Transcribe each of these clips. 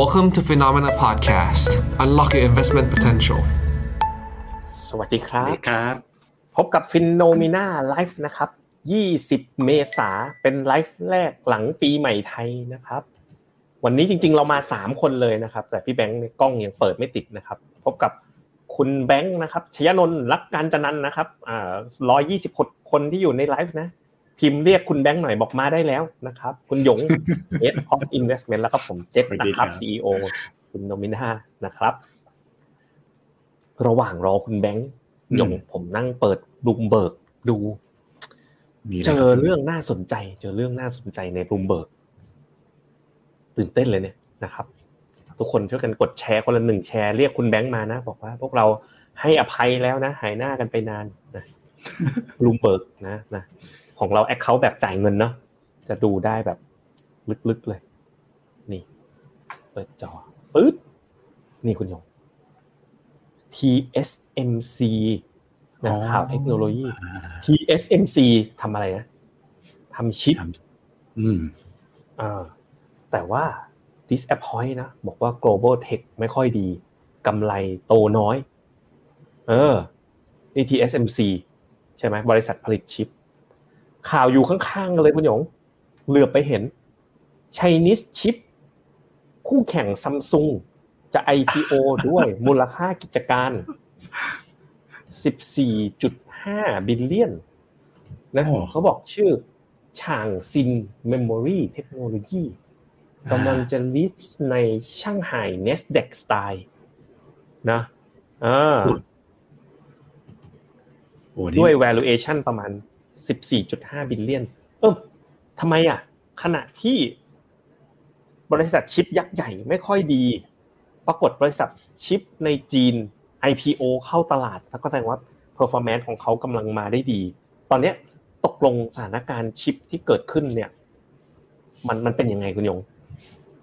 Welcome to FINNOMENA Podcast. Unlock your investment potential. สวัสดีครับสวัสดีครับ พบกับ FINNOMENA Live นะครับ 20 เมษาเป็นไลฟ์แรกหลังปีใหม่ไทยนะครับ วันนี้จริงๆเรามา 3 คนเลยนะครับ แต่พี่แบงค์เนี่ยกล้องยังเปิดไม่ติดนะครับ พบกับคุณแบงค์นะครับชยนนท์รักการจันนันท์นะครับอ่า126คนที่อยู่ในไลฟ์นะ พิมพ์เรียกคุณแบงค์หน่อยบอกมาได้แล้วนะครับ คุณหยง Head of Investment แล้วก็ผมเจษนะครับ CEO Finnomena นะครับ ระหว่างรอคุณแบงค์หยงผมนั่งเปิดดูมเบิร์กดูมีอะไรเจอครับเรื่องน่าสนใจ เจอเรื่องน่าสนใจในรูมเบิร์กตื่นเต้นเลยเนี่ยนะครับ ทุกคนช่วยกันกดแชร์คนละหนึ่งแชร์เรียกคุณแบงค์มานะ บอกว่า พวกเราให้อภัยแล้วนะ หายหน้ากันไปนานนะรูมเบิร์กนะนะ ของเราแอคเคาท์แบบจ่ายเงินเนาะจะดูได้แบบลึกๆเลย นี่ เปิดจอปึ๊ดนี่คุณหยง TSMC นะข่าวเทคโนโลยีอ่า TSMC ทำอะไรนะทำชิปทำอืมอ่าแต่ว่า disappoint นะ บอกว่า global tech ไม่ค่อยดีกำไรโตน้อย เออ นี่ TSMC ใช่ไหมบริษัทผลิตชิป ข่าวอยู่ข้างๆกันเลยคุณหยง เหลือบไปเห็น Chinese chip คู่แข่งซัมซุงจะ IPO ด้วยมูลค่ากิจการ 14.5 billion นะโอ้เขาบอกชื่อ Changxin Memory Technology กำลังจะ list ในช่างไห่ NASDAQ style นะอ่าโอ้นี่ด้วย valuation ประมาณ 14.5 บิลเลียน เออทำไมอะ ขณะที่บริษัทชิปยักษ์ใหญ่ไม่ค่อยดี ปรากฏบริษัทชิปในจีน IPO เข้าตลาด แล้วก็แสดงว่า performance ของเขากำลังมาได้ดี ตอนนี้ตกลงสถานการณ์ชิปที่เกิดขึ้นเนี่ย มันมันเป็นยังไงคุณหยง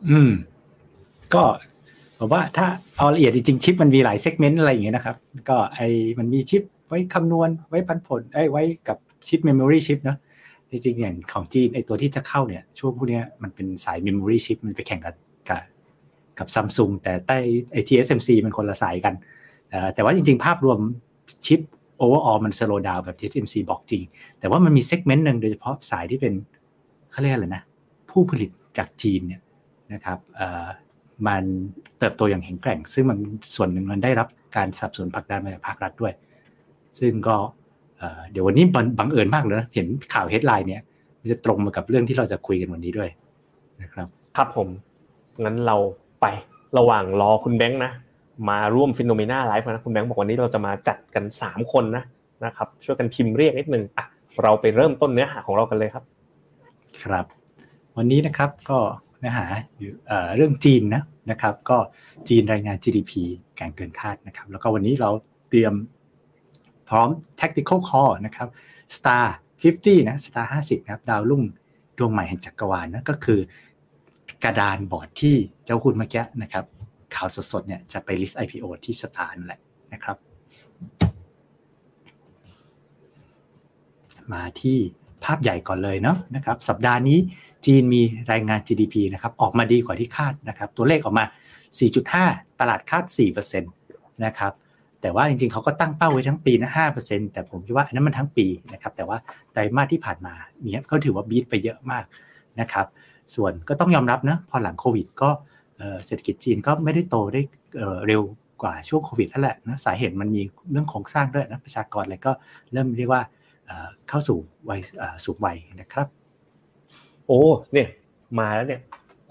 อืม ก็ผมว่าถ้าเอาละเอียดจริงๆชิปมันมีหลาย segment อะไรอย่างเงี้ยนะครับ ก็ไอมันมีชิปไว้คำนวณไว้ปันผลไอ้ยไว้กับ ชิป memory chip เนาะจริงๆอย่างของจีนไอตัวที่จะเข้าเนี่ย ช่วงพวกเนี้ยมันเป็นสาย memory chip มันไปแข่งกับกับกับซัมซุงแต่ไอ TSMC มันคนละสายกัน แต่ว่าจริง ๆ ภาพรวมชิป overall มัน slow down แบบที่ TSMC บอกจริง แต่ว่ามันมี segment หนึ่งโดยเฉพาะสายที่เป็นเขาเรียกอะไรนะ ผู้ผลิตจากจีนเนี่ยนะครับมันเติบโตอย่างแข็งแกร่ง ซึ่งมันส่วนหนึ่งมันได้รับการสนับสนุนผลักดันมาจากภาครัฐด้วย ซึ่งก็ เอ่อเดี๋ยววันนี้บังบังเอิญมากเลยนะเห็นข่าว headline เนี่ยมันจะตรงมากับเรื่องที่เราจะคุยกันวันนี้ด้วยนะครับ ครับผม งั้นเราไประหว่างรอคุณแบงค์นะ มาร่วม Finnomena Live นะคุณแบงค์บอกวันนี้เราจะมาจัดกัน 3 คนนะนะครับ ช่วยกันพิมพ์เรียกนิดนึงอะเราไปเริ่มต้นเนื้อหาของเรากันเลยครับ ครับ วันนี้นะครับก็เนื้อหาอยู่เอ่อเรื่องจีนนะนะครับ ก็จีนรายงาน GDP แข่งเกินคาดนะครับ แล้วก็วันนี้เราเตรียม พร้อม tactical call นะครับ star 50 นะ star 50นะครับดาวรุ่งดวงใหม่แห่งจักรวาลนะก็คือกระดานบอร์ดที่เจ้าคุณเมื่อกี้นะครับ ข่าวสดๆเนี่ยจะไป list IPO ที่สตาร์นั่นแหละนะครับ มาที่ภาพใหญ่ก่อนเลยเนาะนะครับ สัปดาห์นี้จีนมีรายงาน GDP นะครับออกมาดีกว่าที่คาดนะครับ ตัวเลขออกมา 4.5 ตลาดคาด 4%นะครับ แต่ว่าจริงๆเขาก็ตั้งเป้าไว้ทั้งปีนะ5%แต่ผมคิดว่าอันนั้นมันทั้งปีนะครับแต่ว่าไตรมาสที่ผ่านมาเนี่ยก็ถือว่าบีทไปเยอะมากนะครับส่วนก็ต้องยอมรับนะพอหลังโควิดก็เศรษฐกิจจีนก็ไม่ได้โตได้เร็วกว่าช่วงโควิดนั่นแหละนะสาเหตุมันมีเรื่องโครงสร้างด้วยนะประชากรอะไรก็เริ่มเรียกว่าเข้าสู่วัยสูงวัยนะครับ โอ้เนี่ยมาแล้วเนี่ย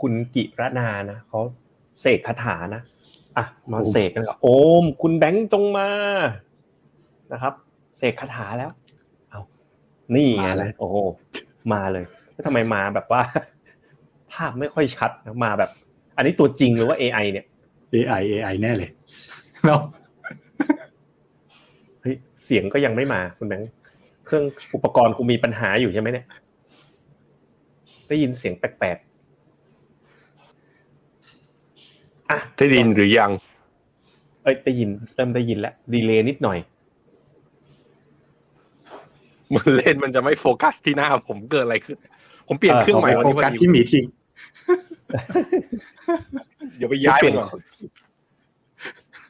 คุณกิรนานะเขาเสกคาถานะ อะมาโอ้เสกกันก่อนโอม คุณแบงค์จงมานะครับ เสกคาถาแล้ว เอานี่ไงนะโอ้โหมาเลยแล้วทำไมมาแบบว่า ภาพไม่ค่อยชัดนะมาแบบ อันนี้ตัวจริงหรือว่า AI เนี่ย AI AI แน่เลยเนาะเฮ้ยเสียงก็ยังไม่มาคุณแบงค์เครื่องอุปกรณ์กูมีปัญหาอยู่ใช่ไหมเนี่ย ได้ยินเสียงแปลกๆ อะได้ยินหรือยัง เอ้ยได้ยินเริ่มได้ยินแล้วดีเลย์นิดหน่อยมันเล่นมันจะไม่โฟกัสที่หน้าผมเกิดอะไรขึ้น ผมเปลี่ยนเครื่องใหม่วันโฟนี้พกัอสดีที่หมีทิ้งเดี๋ยวไปย้ายมันก่อน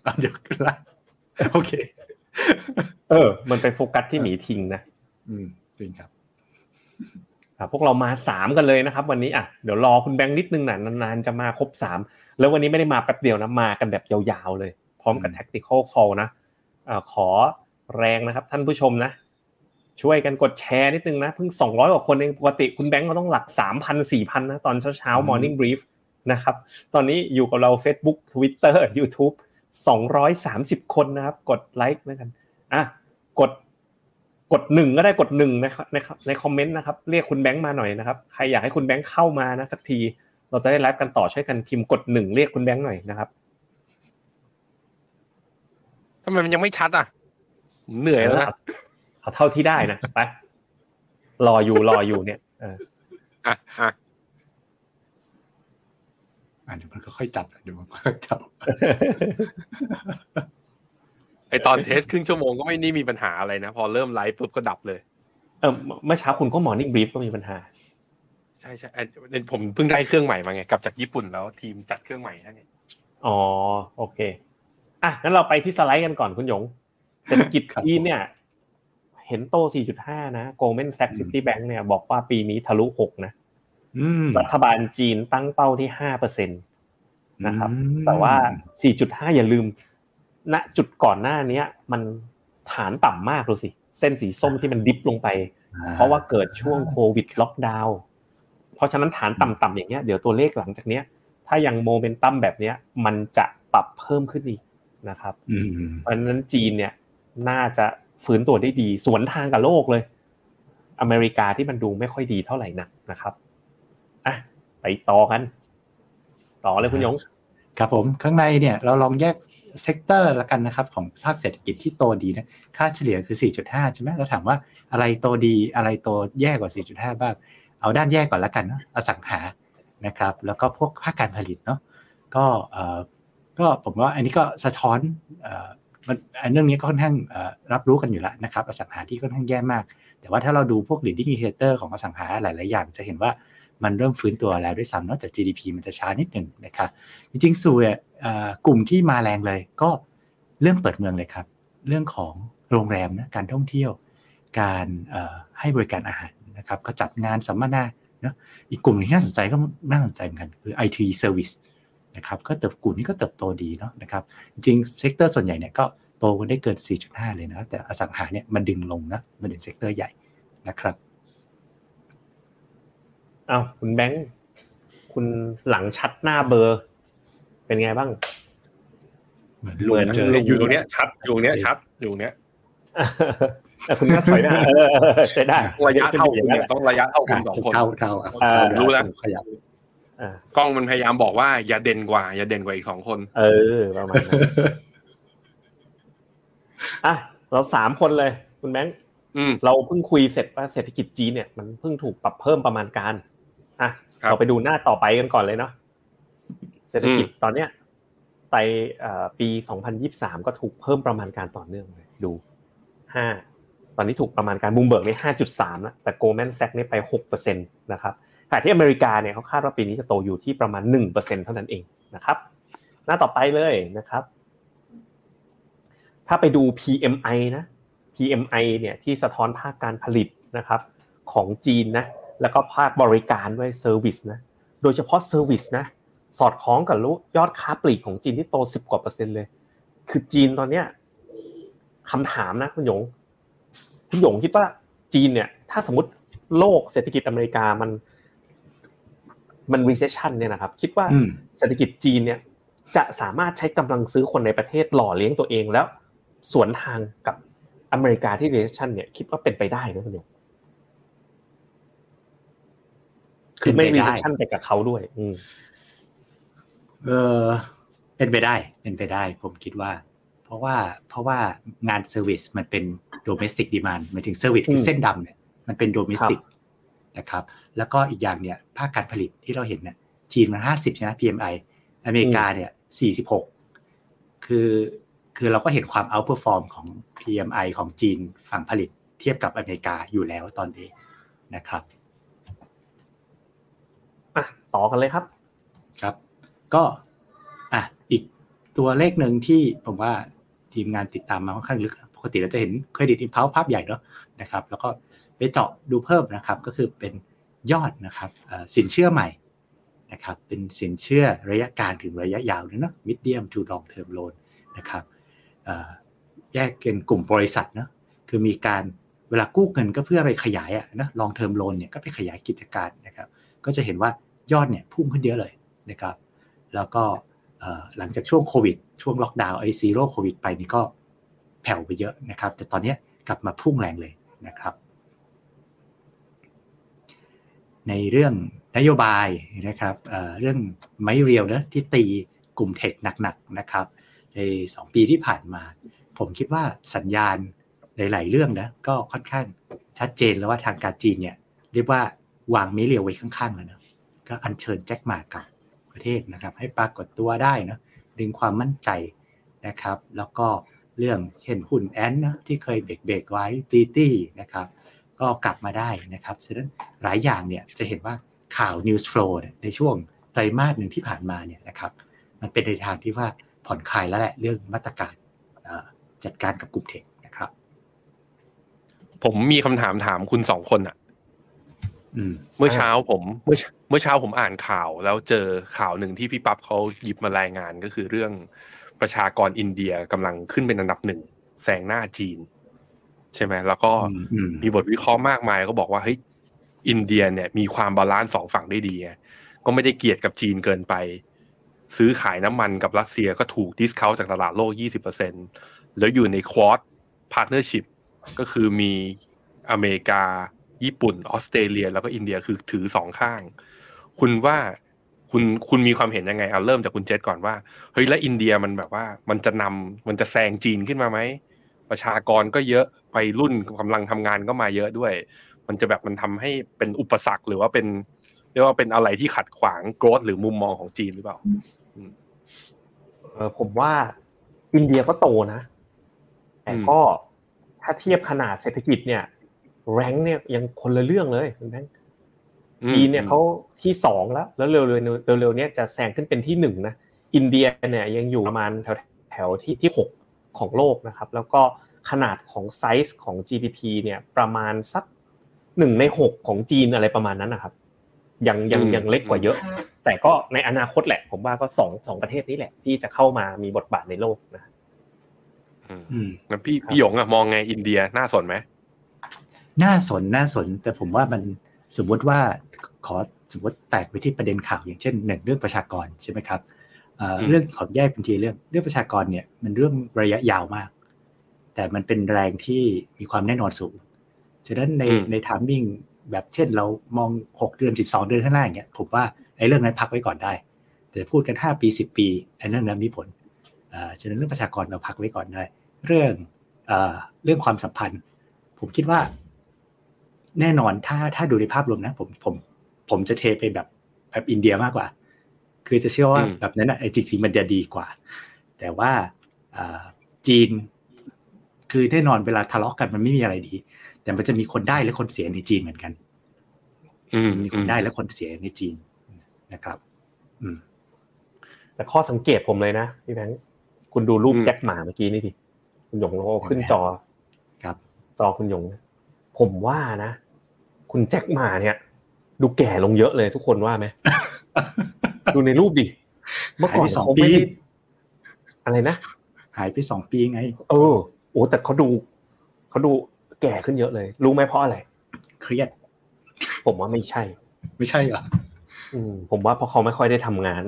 เอาเดี๋ยวขึ้นละโอเค เออ มันไปโฟกัสที่หมีทิงนะ อืมจริงครับอะ พวกเรามาสามกันเลยนะครับ วันนี้อะเดี๋ยวรอคุณแบงค์นิดนึงนะนานๆจะมาครบสามแล้ววันนี้ไม่ได้มาแป๊บเดียวนะมากันแบบยาวๆเลย พร้อมกับอืม tactical call นะอ่าขอแรงนะครับท่านผู้ชมนะ ช่วยกันกดแชร์นิดนึงนะเพิ่งสองร้อยกว่าคนเองปกติคุณแบงค์เขาต้องหลักสามพันสี่พันนะ ตอนเช้าๆ morning brief นะครับ ตอนนี้อยู่กับเรา Facebook Twitter YouTube 230 คนนะครับ กดไลค์นะกันอะกด กดหนึ่งก็ได้กดหนึ่งนะครับในในคอมเมนต์นะครับเรียกคุณแบงค์มาหน่อยนะครับใครอยากให้คุณแบงค์เข้ามานะสักที เราจะได้ไลฟ์กันต่อช่วยกันพิมพ์กดหนึ่งเรียกคุณแบงค์หน่อยนะครับทำไมมันยังไม่ชัดอะผมเหนื่อยแล้วนะเอาเท่าที่ได้นะไปรออยู่รออยู่เนี่ยเอออะอะอะเดี๋ยวมันก็ค่อยจับเดี๋ยวมันค่อยจับ ไอตอนเทสครึ่งชั่วโมงก็ไม่นี่มีปัญหาอะไรนะ พอเริ่มไลฟ์ปุ๊บก็ดับเลย เออเมื่อเช้าคุณก็ morning brief ก็มีปัญหา ใช่ใช่ไอ้ผมเพิ่งได้เครื่องใหม่มาไงกลับจากญี่ปุ่นแล้วทีมจัดเครื่องใหม่ให้อ๋อโอเคอะงั้นเราไปที่สไลด์กันก่อนคุณหยงเศรษฐกิจจีนเนี่ย เห็นโต 4.5 นะ Goldman Sachs City Bank เนี่ยบอกว่าปีนี้ทะลุ 6 นะอืมรัฐบาลจีนตั้งเป้าที่ 5%นะครับอืมแต่ว่า 4.5 อย่าลืม ณจุดก่อนหน้าเนี้ย มันฐานต่ำมากดูสิ เส้นสีส้มที่มันดิฟลงไป เพราะว่าเกิดช่วงโควิดล็อกดาวน์เพราะฉะนั้นฐานต่ำๆอย่างเงี้ยเดี๋ยวตัวเลขหลังจากเนี้ย ถ้ายังโมเมนตัมแบบเนี้ย มันจะปรับเพิ่มขึ้นอีกนะครับอืมเพราะฉะนั้นจีนเนี่ยน่าจะฟื้นตัวได้ดี สวนทางกับโลกเลย อเมริกาที่มันดูไม่ค่อยดีเท่าไหร่นักนะครับอะไปต่อกัน ต่อเลยคุณหยง ครับผมข้างในเนี่ย เราลองแยก sector ละกันนะครับ ของภาคเศรษฐกิจที่โตดีนะค่าเฉลี่ยคือ 4.5 ใช่ไหมเราถามว่าอะไรโตดีอะไรโตแย่กว่า 4.5 บ้าง เอาด้านแย่ก่อนละกันเนาะอสังหานะครับ แล้วก็พวกภาคการผลิตเนาะก็เออก็ผมว่าอันนี้ก็สะท้อนเอ่อมันอันเรื่องนี้ก็ค่อนข้างรับรู้กันอยู่แล้วนะครับ อสังหาที่ค่อนข้างแย่มาก แต่ว่าถ้าเราดูพวก leading indicator ของอสังหาหลาย ๆ อย่าง จะเห็นว่า มันเริ่มฟื้นตัวแล้วด้วยซ้ำเนาะแต่ GDP มันจะช้านิดหนึ่งนะครับจริงๆสู่เอ่อกลุ่มที่มาแรงเลยก็เรื่องเปิดเมืองเลยครับ เรื่องของโรงแรมนะการท่องเที่ยว การให้บริการอาหารนะครับก็จัดงานสัมมนาเนาะอีกกลุ่มที่น่าสนใจก็น่าสนใจเหมือนกันคือ IT Service นะครับก็เติบกลุ่มนี้ก็เติบโตดีเนาะนะครับจริงๆ sector ส่วนใหญ่เนี่ยก็โตกันได้เกิน 4.5 เลยนะแต่อสังหาเนี่ยมันดึงลงนะมันเป็น sector ใหญ่นะครับ อ้าวคุณแบงค์คุณหลังชัดหน้าเบอร์ เป็นไงบ้าง เหมือนเหมือนเจออยู่ตรงเนี้ยชัดอยู่ตรงเนี้ยชัดอยู่ตรงเนี้ยแต่คุณก็ถอยหน้าเออเออเออใช้ได้ระยะเท่าอคุย่างณนั้นเนี่ยแหละต้องระยะเท่าคุณสองคนเท่าเท่าอะอ่ารู้แล้วขยับอ่ากล้องมันพยายามบอกว่า อย่าเด่นกว่า อย่าเด่นกว่าอีกสองคน เออประมาณนั้นอะเราสามคนเลย คุณแบงค์อืมเราเพิ่งคุยเสร็จว่าเศรษฐกิจจีนเนี่ยมันเพิ่งถูกปรับเพิ่มประมาณการ อะครับเราไปดูหน้าต่อไปกันก่อนเลยเนาะเศรษฐกิจอืมตอนเนี้ยไตรเอ่อปี 2023 ก็ถูกเพิ่มประมาณการต่อเนื่องเลยดูฮะตอนนี้ถูกประมาณการบูมเบิร์กใน5.3แล้วแต่ Goldman Sachs นี่ไป6%นะครับขณะที่อเมริกาเนี่ยเขาคาดว่าปีนี้จะโตอยู่ที่ประมาณ1%เท่านั้นเองนะครับ หน้าต่อไปเลยนะครับ ถ้าไปดู PMI นะ PMI เนี่ยที่สะท้อนภาคการผลิตนะครับของจีนนะ แล้วก็ภาคบริการด้วยเซอร์วิสนะโดยเฉพาะเซอร์วิสนะสอดคล้องกับยอดค้าปลีกของจีนที่โต10กว่าเปอร์เซ็นต์เลย คือจีนตอนเนี้ยคำถามนะคุณหยง คุณหยงคิดว่าจีนเนี่ย ถ้าสมมติโลกเศรษฐกิจอเมริกามันมัน recession เนี่ยนะครับ คิดว่าอืมเศรษฐกิจจีนเนี่ย จะสามารถใช้กำลังซื้อคนในประเทศหล่อเลี้ยงตัวเองแล้ว สวนทางกับอเมริกาที่ recession เนี่ยคิดว่าเป็นไปได้ไหมคุณหยง คือไม่เป็นไปได้ recession ไปกับเขาด้วย อืมเออ เป็นไปได้ เป็นไปได้ ผมคิดว่า เพราะว่าเพราะว่างาน service มันเป็น domestic demand หมายถึง service คือเส้นดำเนี่ยมันเป็น domestic นะครับ แล้วก็อีกอย่างเนี่ย ภาคการผลิตที่เราเห็นเนี่ยจีนมันห้าสิบใช่ไหม PMI อเมริกาเนี่ยสี่สิบหกคือคือเราก็เห็นความเอา p e r f o r m ของ PMI ของจีนฝั่งผลิตเทียบกับอเมริกาอยู่แล้วตอนนี้นะครับอะ ต่อกันเลยครับ ครับ ก็อะอีกตัวเลขหนึ่งที่ผมว่าทีมงานติดตามมาค่อนข้างลึก ปกติเราจะเห็นเครดิตอินพาวภาพใหญ่เนาะนะครับ แล้วก็ไปเจาะดูเพิ่มนะครับ ก็คือเป็นยอดนะครับสินเชื่อใหม่นะครับ เป็นสินเชื่อระยะกลางถึงระยะยาวเลยเนาะ medium to long term loan นะครับแยกเป็นกลุ่มบริษัทเนาะคือมีการเวลากู้เงินก็เพื่อไปขยายอะนะ long term loan เนี่ยก็ไปขยายกิจการนะครับ ก็จะเห็นว่า ยอดเนี่ยพุ่งขึ้นเยอะเลยนะครับ แล้วก็หลังจากช่วงโควิด ช่วงล็อกดาวน์ไอ Zero โควิดไปนี่ก็แผ่วไปเยอะนะครับ แต่ตอนนี้กลับมาพุ่งแรงเลยนะครับ ในเรื่องนโยบายนะครับเเรื่องไม่เรียวนะที่ตีกลุ่มเทคหนักๆนะครับ ใน 2 ปีที่ผ่านมา ผมคิดว่าสัญญาณหลาย ๆ เรื่องนะก็ค่อนข้างชัดเจนแล้วว่าทางการจีนเนี่ยเรียกว่าวางไม่เรียวไว้ข้างๆแล้วนะ ก็อัญเชิญแจ็คหมากับประเทศนะครับ ให้ปรากฏตัวได้นะดึงความมั่นใจนะครับ แล้วก็เรื่องเช่นหุ้นแอนนะที่เคยเบรกเบรกไว้ตีตี้นะครับ ก็กลับมาได้นะครับฉะนั้นหลายอย่างเนี่ยจะเห็นว่าข่าว news flow ในช่วงไตรมาสหนึ่งที่ผ่านมาเนี่ยนะครับมันเป็นในทางที่ว่าผ่อนคลายแล้วแหละเรื่องมาตรการจัดการกับกลุ่มเทคนะครับ ผมมีคำถามถามคุณสองคนอะ เมื่อเช้าผมเมื่อเมื่อเช้าผมอ่านข่าว แล้วเจอข่าวหนึ่งที่พี่ปั๊บเขาหยิบมารายงานก็คือเรื่องประชากรอินเดียกำลังขึ้นเป็นอันดับหนึ่งแซงหน้าจีน ใช่ไหมแล้วก็มีบทวิเคราะห์มากมายก็บอกว่าเฮ้ยอินเดียเนี่ยมีความ balance สองฝั่งได้ดี ก็ไม่ได้เกลียดกับจีนเกินไป ซื้อขายน้ำมันกับรัสเซียก็ถูก discount จากตลาดโลก 20%แล้วอยู่ใน Quad partnership ก็คือมีอเมริกา ญี่ปุ่นออสเตรเลีย แล้วก็อินเดียคือถือสองข้าง คุณว่าคุณคุณมีความเห็นยังไงเอาเริ่มจากคุณเจษก่อนว่าเฮ้ยแล้วอินเดียมันแบบว่า มันจะนำมันจะแซงจีนขึ้นมาไหมประชากรก็เยอะไปรุ่นกำลังทำงานก็มาเยอะด้วย มันจะแบบมันทำให้เป็นอุปสรรคหรือว่าเป็นเรียกว่าเป็นอะไรที่ขัดขวางโกรธหรือมุมมองของจีนหรือเปล่าเออผมว่าอินเดียก็โตนะแต่ก็ถ้าเทียบขนาดเศรษฐกิจเนี่ย แรงเนี่ยยังคนละเรื่องเลยคุณแบงค์จีนเนี่ยเขาที่สองแล้ว แล้วเร็วๆเร็วๆเนี้ยจะแซงขึ้นเป็นที่หนึ่งนะอินเดียเนี่ยยังอยู่ประมาณแถวแถวที่ที่หกของโลกนะครับ แล้วก็ขนาดของไซส์ของ GDP เนี่ยประมาณสักหนึ่งในหกของจีนอะไรประมาณนั้นนะครับ ยังยังยังเล็กกว่าเยอะ แต่ก็ในอนาคตแหละ ผมว่าก็สองสองประเทศนี้แหละ ที่จะเข้ามามีบทบาทในโลกนะอืมงั้นพี่พี่หยงอะมองไงอินเดียน่าสนไหม น่าสนน่าสน แต่ผมว่ามันสมมติว่าขอสมมติแตกไปที่ประเด็นข่าวอย่างเช่นหนึ่งเรื่องประชากรใช่ไหมครับเรื่องของแยกเป็นทีเรื่องเรื่องประชากรเนี่ยมันเรื่องระยะยาวมาก แต่มันเป็นแรงที่มีความแน่นอนสูงฉะนั้นในในทามมิ่งแบบเช่นเรามองหกเดือนสิบสองเดือนข้างหน้าอย่างเงี้ยผมว่าไอ้เรื่องนั้นพักไว้ก่อนได้ แต่พูดกันห้าปีสิบปีไอ้เรื่องนั้นมีผลฉะนั้นเรื่องประชากรเราพักไว้ก่อนได้ เรื่องเรื่องความสัมพันธ์ ผมคิดว่า แน่นอนถ้าถ้าดูในภาพรวมนะผมผมผมจะเทไปแบบแบบอินเดียมากกว่า คือจะเชื่อว่าแบบนั้นอะจริงๆมันจะดีกว่า แต่ว่าจีน คือแน่นอนเวลาทะเลาะกันมันไม่มีอะไรดี แต่มันจะมีคนได้และคนเสียในจีนเหมือนกันมีคนได้และคนเสียในจีนนะครับ อืมแต่ข้อสังเกตผมเลยนะพี่แบงค์คุณดูรูปแจ็คหมาเมื่อกี้นี่ดิคุณหยงโลขึ้นจอ ครับ จอคุณหยง ผมว่านะ คุณแจ็คมาเนี่ย ดูแก่ลงเยอะเลยทุกคนว่าไหมดูในรูปดิเมื่อก่อนเขาไม่ได้อะไรนะหายไปสองปีไงเออโอ้แต่เขาดูเขาดูแก่ขึ้นเยอะเลย รู้ไหมเพราะอะไร เครียด ผมว่าไม่ใช่ ไม่ใช่เหรออืมผมว่าเพราะเขาไม่ค่อยได้ทำงาน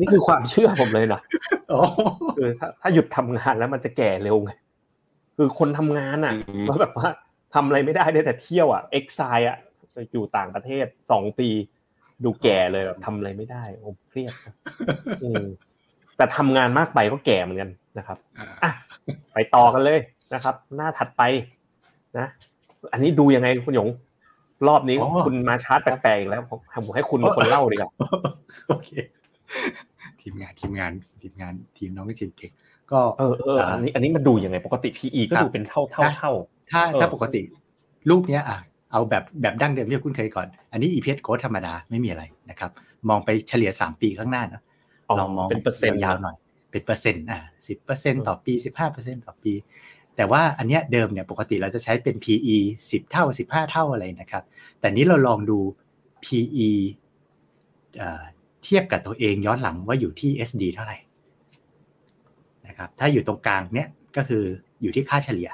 นี่คือความเชื่อผมเลยนะคือถ้าถ้าหยุดทำงานแล้วมันจะแก่เร็วไง คือคนทำงานอะแล้วแบบว่าทำอะไรไม่ได้ได้แต่เที่ยวอะเอ็กซายอะอยู่ต่างประเทศสองปี ดูแก่เลยแบบทำอะไรไม่ได้ผมเครียดแต่ทำงานมากไปก็แก่เหมือนกันนะครับอะไปต่อกันเลยนะครับ หน้าถัดไปนะ อันนี้ดูยังไงคุณหยง รอบนี้คุณมาชาร์จแปลกๆแล้วผมให้คุณเป็นคนเล่าดีกว่าโอเค ทีมงานทีมงานทีมงาน ทีมน้องทีมเก่ง ก็เออเอออันนี้อันนี้มันดูยังไงปกติ PE ก็ดูเป็นเท่าเท่าเท่าถ้าถ้าปกติ รูปเนี้ยอะเอาแบบแบบดั้งเดิมที่คุณเคยก่อน อันนี้ EPS growth ธรรมดาไม่มีอะไรนะครับ มองไปเฉลี่ย 3 ปีข้างหน้านะลองมองเป็นเปอร์เซ็นต์ยาวๆหน่อย เป็นเปอร์เซ็นต์อ่าสิบเปอร์เซ็นต์ต่อปีสิบห้าเปอร์เซ็นต์ต่อปี แต่ว่าอันเนี้ยเดิมเนี่ยปกติเราจะใช้เป็น PE 10 เท่า 15 เท่าอะไรนะครับ แต่นี้เราลองดู PE เทียบกับตัวเองย้อนหลังว่าอยู่ที่ SD เท่าไหร่ นะครับถ้าอยู่ตรงกลางเนี้ยก็คืออยู่ที่ค่าเฉลี่ย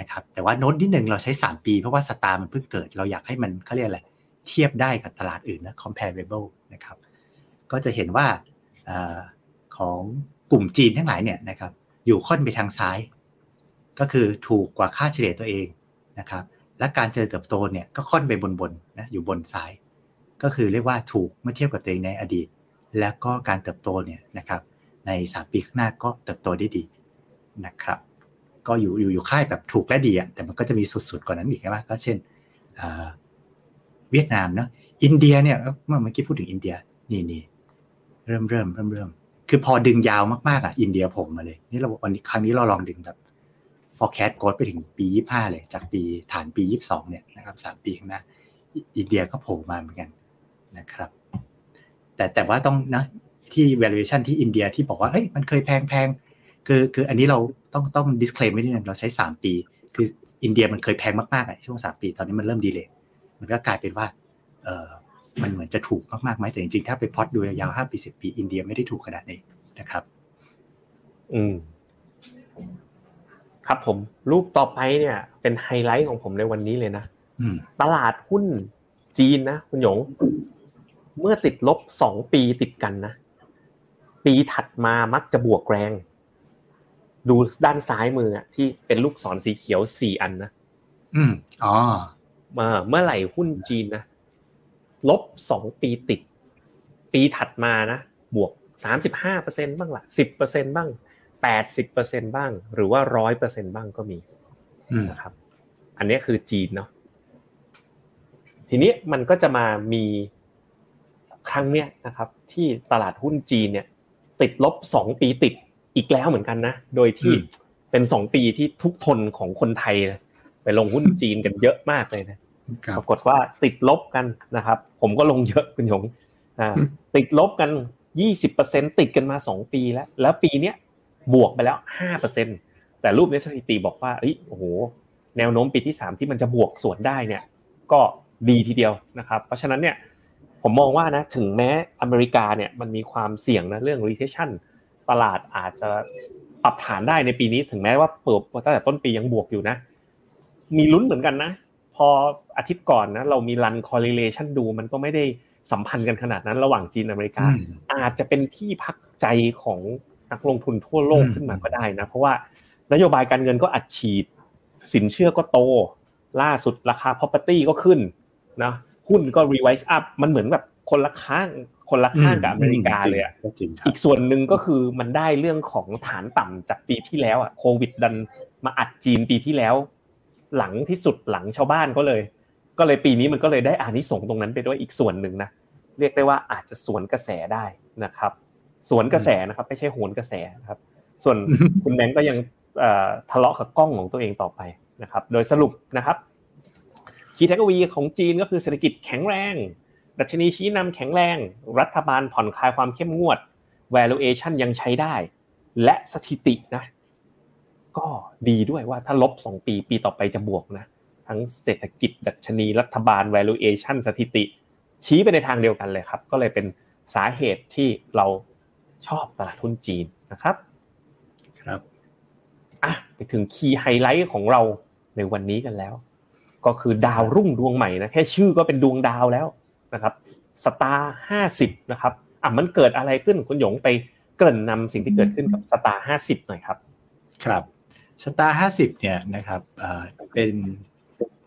นะครับแต่ว่าโน้ตที่หนึ่งเราใช้ 3 ปี เพราะว่าสตาร์มันเพิ่งเกิด เราอยากให้มันเขาเรียกอะไรเทียบได้กับตลาดอื่นนะ comparable นะครับก็จะเห็นว่าอของกลุ่มจีนทั้งหลายเนี่ยนะครับอยู่ค่อนไปทางซ้าย ก็คือถูกกว่าค่าเฉลี่ยตัวเองนะครับและการเจริญเติบโตเนี่ยก็ค่อนไปบนๆนะอยู่บนซ้าย ก็คือเรียกว่าถูกเมื่อเทียบกับตัวเองในอดีต แล้วก็การเติบโตเนี่ยนะครับ ใน 3 ปีข้างหน้าก็เติบโตได้ดีนะครับ ก็อยู่อยู่อยู่ค่ายแบบถูกและดีอะแต่มันก็จะมีสุดๆกว่านั้นอีกใช่ไหมก็เช่นเวียดนามเนาะอินเดียเนี่ยเมื่อกี้พูดถึงอินเดียนี่นี่เริ่มเริ่มเริ่มเริ่มคือพอดึงยาวมากๆอะอินเดียผมมาเลย นี่เราวันนี้ครั้งนี้เราลองดึงแบบ forecast growth ไปถึงปี25เลย จากปีฐานปี22เนี่ยนะครับ3ปีข้างหน้าอินเดียก็โผล่มาเหมือนกันนะครับ แต่แต่ว่าต้องนะ ที่ valuation ที่อินเดียที่บอกว่าเอ้ยมันเคยแพงแพงคือคืออันนี้เราต้องต้อง disclaim ไว้นิดนึงเราใช้ 3 ปี คืออินเดียมันเคยแพงมากๆอะช่วง 3 ปี ตอนนี้มันเริ่มดีเลยมันก็กลายเป็นว่าเออมันเหมือนจะถูกมากๆไหมแต่จริงๆ ถ้าไปพอดดูยาวๆ5ปี10ปี อินเดียไม่ได้ถูกขนาดนี้นะครับ อืม ครับผม รูปต่อไปเนี่ย เป็นไฮไลท์ของผมในวันนี้เลยนะตลาดหุ้นจีนนะ คุณหยง เมื่อติดลบสองปีติดกันนะ ปีถัดมามักจะบวกแรง ดูด้านซ้ายมืออะที่เป็นลูกศรสีเขียวสี่อันนะอืมอ๋อมาเมื่อไหร่หุ้นจีนนะลบสองปีติด ปีถัดมานะบวกสามสิบห้าเปอร์เซ็นบ้างละสิบเปอร์เซ็นบ้างแปดสิบเปอร์เซ็นบ้าง หรือว่าร้อยเปอร์เซ็นบ้างก็มีนะครับ อันนี้คือจีนเนาะทีนี้มันก็จะมามีครั้งเนี้ยนะครับ ที่ตลาดหุ้นจีนเนี่ย ติดลบสองปีติดอีกแล้วเหมือนกันนะ โดยที่เป็นสองปีที่ทุกทนของคนไทยไปลงหุ้นจีนกันเยอะมากเลยนะปรากฏว่าติดลบกันนะครับ ผมก็ลงเยอะคุณหยงติดลบกันยี่สิบเปอร์เซ็นติดกันมาสองปีแล้ว แล้วปีเนี้ยบวกไปแล้วห้าเปอร์เซ็นแต่รูปในสถิติบอกว่าโอ้โหแนวโน้มปีที่สามที่มันจะบวกส่วนได้เนี่ย ก็ดีทีเดียวนะครับ เพราะฉะนั้นเนี่ย ผมมองว่านะถึงแม้อเมริกาเนี่ยมันมีความเสี่ยงนะเรื่อง recession ตลาดอาจจะปรับฐานได้ในปีนี้ถึงแม้ว่าเปิดตั้งแต่ต้นปียังบวกอยู่นะ มีลุ้นเหมือนกันนะ พออาทิตย์ก่อนนะเรามีรัน correlation ดูมันก็ไม่ได้สัมพันธ์กันขนาดนั้นระหว่างจีนอเมริกา อาจจะเป็นที่พักใจของนักลงทุนทั่วโลกขึ้นมาก็ได้นะเพราะว่านโยบายการเงินก็อัดฉีด สินเชื่อก็โต ล่าสุดราคา property ก็ขึ้นนะ หุ้นก็ revise up มันเหมือนแบบคนละข้างคนละข้างกับอเมริกาเลยอะอีกส่วนหนึ่งก็คือมันได้เรื่องของฐานต่ำจากปีที่แล้วอะโควิดดันมาอัดจีนปีที่แล้ว หลังที่สุดหลังชาวบ้านก็เลย ก็เลยปีนี้มันก็เลยได้อานิสงส์ตรงนั้นไปด้วยอีกส่วนหนึ่งนะเรียกได้ว่าอาจจะสวนกระแสได้นะครับ สวนกระแสนะครับไม่ใช่โหนกระแสนะครับ ส่วนคุณแบงก์ก็ยังทะเลาะกับกล้องของตัวเองต่อไปนะครับ โดยสรุปนะครับ คีย์เทคโนโลยีของจีนก็คือเศรษฐกิจแข็งแรง ดัชนีชี้นำแข็งแรง รัฐบาลผ่อนคลายความเข้มงวด valuation ยังใช้ได้ และสถิตินะ ก็ดีด้วยว่าถ้าลบสองปีปีต่อไปจะบวกนะ ทั้งเศรษฐกิจดัชนีรัฐบาล valuation สถิติ ชี้ไปในทางเดียวกันเลยครับ ก็เลยเป็นสาเหตุที่เราชอบตลาดทุนจีนนะครับ ครับอะไปถึง key highlight ของเราในวันนี้กันแล้ว ก็คือดาวรุ่งดวงใหม่นะแค่ชื่อก็เป็นดวงดาวแล้วนะครับ STAR ห้าสิบนะครับอะมันเกิดอะไรขึ้นคุณหยงไปเกริ่นนำสิ่งที่เกิดขึ้นกับ STAR ห้าสิบหน่อยครับ ครับ STAR ห้าสิบเนี่ยนะครับเป็น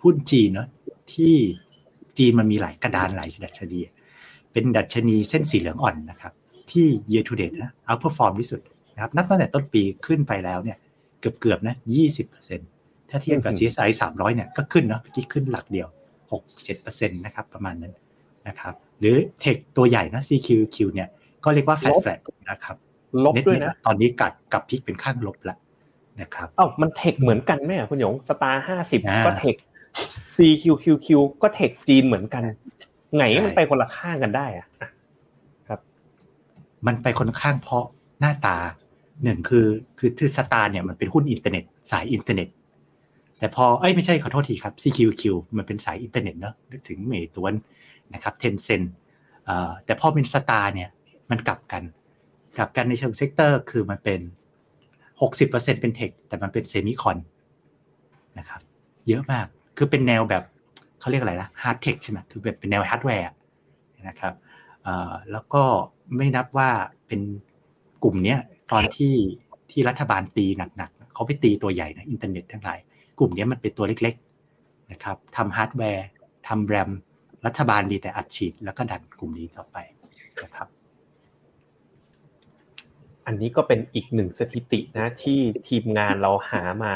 หุ้นจีนเนาะที่จีนมันมีหลายกระดานหลายดัชนีเป็นดัชนีเส้นสีเหลืองอ่อนนะครับ ที่ year to date นะเอา perform ที่สุดนะครับนับตั้งแต่ต้นปีขึ้นไปแล้วเนี่ยเกือบเกือบนะยี่สิบเปอร์เซ็นต์ ถ้าเทียบกับ CSI 300เนี่ยก็ขึ้นเนาะเมื่อกี้ขึ้นหลักเดียว 6-7%นะครับประมาณนั้นนะครับหรือเทคตัวใหญ่นะ CQQ เนี่ยก็เรียกว่าแฟลตแฟลตนะครับลบด้วยนะตอนนี้กลับกลับพลิกเป็นข้างลบแล้วนะครับอ้าวมัน tech เหมือนกันไหมคุณหยง Star ห้าสิบก็ tech CQQQ ก็ techจีนเหมือนกัน ไงมันไปคนละข้างกันได้อะครับ มันไปคนข้างเพราะหน้าตาหนึ่งคือคือคือ Star เนี่ยมันเป็นหุ้นอินเทอร์เน็ต สายอินเทอร์เน็ต แต่พอเอ้ยไม่ใช่ขอโทษทีครับ CQQ มันเป็นสายอินเทอร์เน็ตเนาะถึง Meituan นะครับ Tencent แต่พอเป็น Star เนี่ยมันกลับกัน กลับกันในเชิง sector คือมันเป็น 60%เป็น tech แต่มันเป็น semicon นะครับเยอะมากคือเป็นแนวแบบเขาเรียกอะไรนะ hard tech ใช่ไหมคือเป็นแนวฮาร์ดแวร์นะครับแล้วก็ไม่นับว่าเป็นกลุ่มนี้ตอนที่ที่รัฐบาลตีหนักๆเขาไปตีตัวใหญ่นะอินเทอร์เน็ตทั้งหลาย กลุ่มนี้มันเป็นตัวเล็กๆนะครับทำฮาร์ดแวร์ทำแรมรัฐบาลดีแต่อัดฉีดแล้วก็ดันกลุ่มนี้ต่อไปนะครับอันนี้ก็เป็นอีกหนึ่งสถิตินะที่ทีมงานเราหามา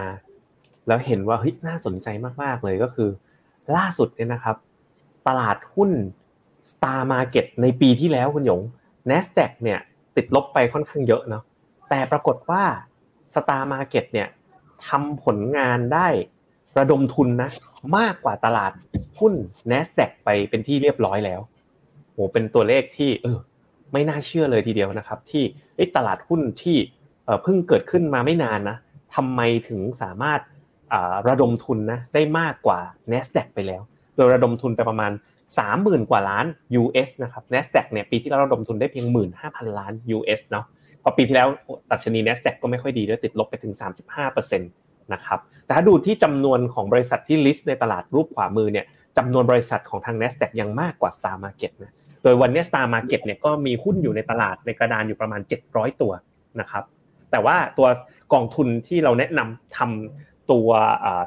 แล้วเห็นว่าเฮ้ยน่าสนใจมากๆเลยก็คือ ล่าสุดเนี่ยนะครับ ตลาดหุ้น Star Market ในปีที่แล้วคุณหยง NASDAQ เนี่ยติดลบไปค่อนข้างเยอะเนาะแต่ปรากฏว่า Star Market เนี่ย ทำผลงานได้ระดมทุนนะ มากกว่าตลาดหุ้น NASDAQ ไปเป็นที่เรียบร้อยแล้วโหเป็นตัวเลขที่เออไม่น่าเชื่อเลยทีเดียวนะครับ ที่ตลาดหุ้นที่เพิ่งเกิดขึ้นมาไม่นานนะทำไมถึงสามารถระดมทุนนะได้มากกว่า NASDAQ ไปแล้ว โดยระดมทุนไปประมาณ 30,000 กว่าล้าน US นะครับ NASDAQ เนี่ยปีที่แล้วระดมทุนได้เพียง 15,000 ล้าน US เนาะ พอปีที่แล้วตัชนี NASDAQ ก็ไม่ค่อยดีด้วยติดลบไปถึง 35%นะครับแต่ถ้าดูที่จำนวนของบริษัทที่ list ในตลาดรูปขวามือเนี่ยจำนวนบริษัทของทาง NASDAQ ยังมากกว่า Star Market นะโดยวันนี้ Star Market เนี่ยก็มีหุ้นอยู่ในตลาดในกระดานอยู่ประมาณ 700 ตัวนะครับแต่ว่าตัวกองทุนที่เราแนะนำทำตัว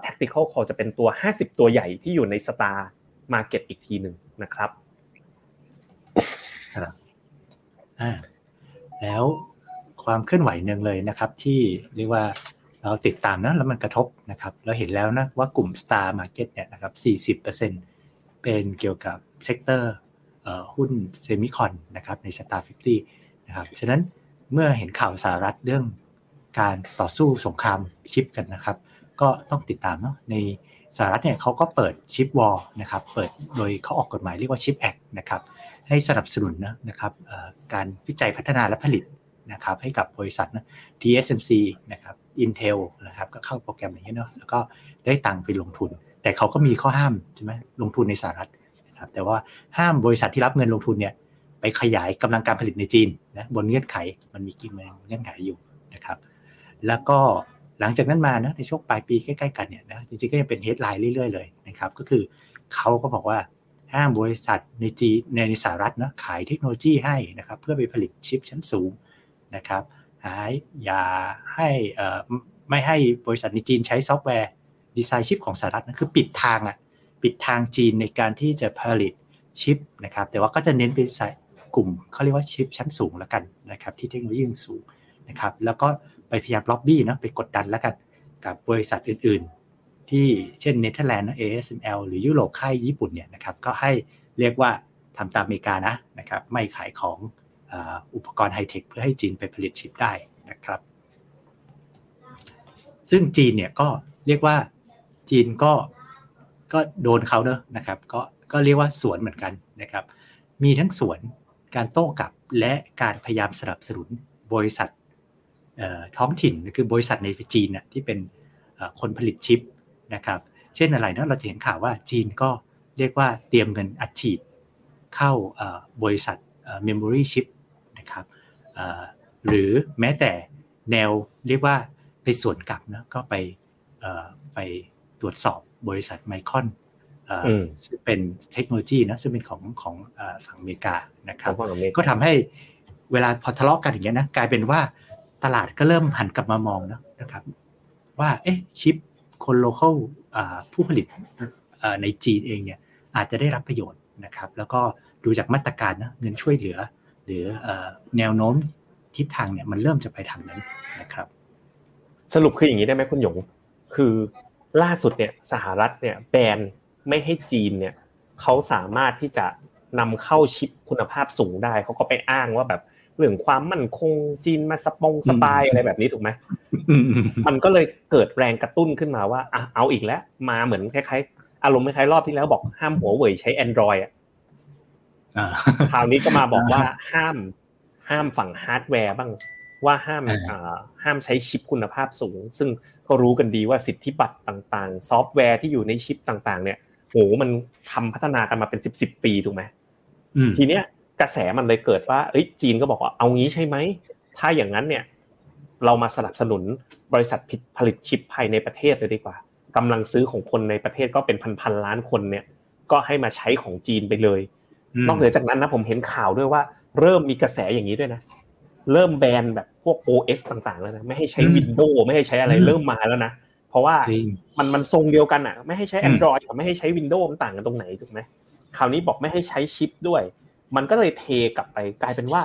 tactical call จะเป็นตัว 50 ตัวใหญ่ที่อยู่ใน Star Market อีกทีหนึ่งนะครับครับแล้ว ความเคลื่อนไหวหนึ่งเลยนะครับ ที่เรียกว่าเราติดตามนะแล้วมันกระทบนะครับเราเห็นแล้วนะว่ากลุ่ม Star Market เนี่ยนะครับ 40%เป็นเกี่ยวกับ sector หุ้น semicon นะครับใน Star 50นะครับฉะนั้นเมื่อเห็นข่าวสหรัฐเรื่องการต่อสู้สงครามชิปกันนะครับ ก็ต้องติดตามเนาะในสหรัฐเนี่ยเขาก็เปิด Chip War นะครับเปิดโดยเขาออกกฎหมายเรียกว่า CHIPS Act นะครับให้สนับสนุนนะนะครับการวิจัยพัฒนาและผลิต นะครับให้กับบริษัทนะ TSMC นะครับ Intel นะครับก็เข้าโปรแกรมอย่างเงี้ยเนาะแล้วก็ได้ตังค์ไปลงทุน แต่เขาก็มีข้อห้ามใช่ไหมลงทุนในสหรัฐนะครับแต่ว่าห้ามบริษัทที่รับเงินลงทุนเนี่ยไปขยายกำลังการผลิตในจีนนะบนเงื่อนไขมันมีกินเงื่อนไขอยู่นะครับแล้วก็หลังจากนั้นมานะในช่วงปลายปีใกล้ๆกันเนี่ยนะจริงๆก็ยังเป็น headline เรื่อยๆเลยนะครับก็คือเขาก็บอกว่าห้ามบริษัทในจีในสหรัฐนะขายเทคโนโลยีให้นะครับเพื่อไปผลิตชิปชั้นสูง นะครับหายอย่าให้ไม่ให้บริษัทในจีนใช้ซอฟต์แวร์ดีไซน์ชิปของสหรัฐนะคือปิดทางอะปิดทางจีนในการที่จะผลิตชิปนะครับแต่ว่าก็จะเน้นเป็นสายกลุ่มเขาเรียกว่าชิปชั้นสูงแล้วกันนะครับที่เทคโนโลยีสูงนะครับแล้วก็ไปพยายามล็อบบี้นะไปกดดันแล้วกันกับบริษัทอื่นๆ ที่เช่นเนเธอร์แลนด์นะ ASML หรือยุโรปค่ายญี่ปุ่นเนี่ยนะครับก็ให้เรียกว่าทำตามอเมริกานะนะครับไม่ขายของ อุปกรณ์ไฮเทคเพื่อให้จีนไปผลิตชิปได้นะครับ ซึ่งจีนเนี่ยก็เรียกว่าจีนก็ก็โดนเขาเนอะนะครับ ก็ก็เรียกว่าสวนเหมือนกันนะครับ มีทั้งสวนการโต้กลับและการพยายามสนับสนุนบริษัทท้องถิ่นคือบริษัทในจีนน่ะที่เป็นคนผลิตชิปนะครับ เช่นอะไรนะเราเห็นข่าวว่าจีนก็เรียกว่าเตรียมเงินอัดฉีดเข้าบริษัท memory chip นะครับหรือแม้แต่แนวเรียกว่าไปส่วนกลับนะก็ไปไปตรวจสอบบริษัทไมคอนซึ่งเป็นเทคโนโลยีนะซึ่งเป็นของของฝั่งอเมริกานะครับก็ทำให้เวลาพอทะเลาะกันอย่างเงี้ยนะกลายเป็นว่าตลาดก็เริ่มหันกลับมามองนะครับ ว่าเอ๊ะชิปคนโลเคอลผู้ผลิตในจีนเองเนี่ยอาจจะได้รับประโยชน์นะครับ แล้วก็ดูจากมาตรการนะเงินช่วยเหลือ หรือแนวโน้มทิศทางเนี่ยมันเริ่มจะไปทางนั้นนะครับ สรุปคืออย่างนี้ได้ไหมคุณหยง คือล่าสุดเนี่ยสหรัฐเนี่ยแบนไม่ให้จีนเนี่ยเขาสามารถที่จะนำเข้าชิปคุณภาพสูงได้เขาก็ไปอ้างว่าแบบเรื่องความมั่นคงจีนมาสปง spy อะไรแบบนี้ถูกไหมมันก็เลยเกิดแรงกระตุ้นขึ้นมาว่าอะเอาอีกแล้ว มาเหมือนคล้ายอารมณ์คล้ายๆรอบที่แล้วบอกห้ามหัวเว่ยใช้ Android อะอ่า คราวนี้ก็มาบอกว่าห้ามห้ามฝั่งฮาร์ดแวร์บ้างว่าห้ามอ่าอ่าห้ามใช้ชิปคุณภาพสูง ซึ่งก็รู้กันดีว่าสิทธิบัตรต่างๆ ซอฟต์แวร์ที่อยู่ในชิปต่าง ๆ เนี่ยโหมันทำพัฒนากันมาเป็นสิบสิบปีถูกไหมอืมทีเนี้ยกระแสมันเลยเกิดว่าเอ้ยจีนก็บอกว่าเอางี้ใช่ไหมถ้าอย่างนั้นเนี่ย เรามาสนับสนุนบริษัทผลิตชิปภายในประเทศเลยดีกว่ากำลังซื้อของคนในประเทศก็เป็นพันๆล้านคนเนี่ย ก็ให้มาใช้ของจีนไปเลย นอกเหนือจากนั้นนะผมเห็นข่าวด้วยว่า เริ่มมีกระแสอย่างนี้ด้วยนะ เริ่มแบนแบบพวก OS ต่างๆ แล้วนะไม่ให้ใช้ Windows ไม่ให้ใช้อะไรเริ่มมาแล้วนะ เพราะว่าจริงมันมันทรงเดียวกันอะ ไม่ให้ใช้อืม Android กับไม่ให้ใช้ Windows มันต่างกันตรงไหนถูกไหมคราวนี้บอกไม่ให้ใช้ชิปด้วย มันก็เลยเทกลับไปกลายเป็นว่า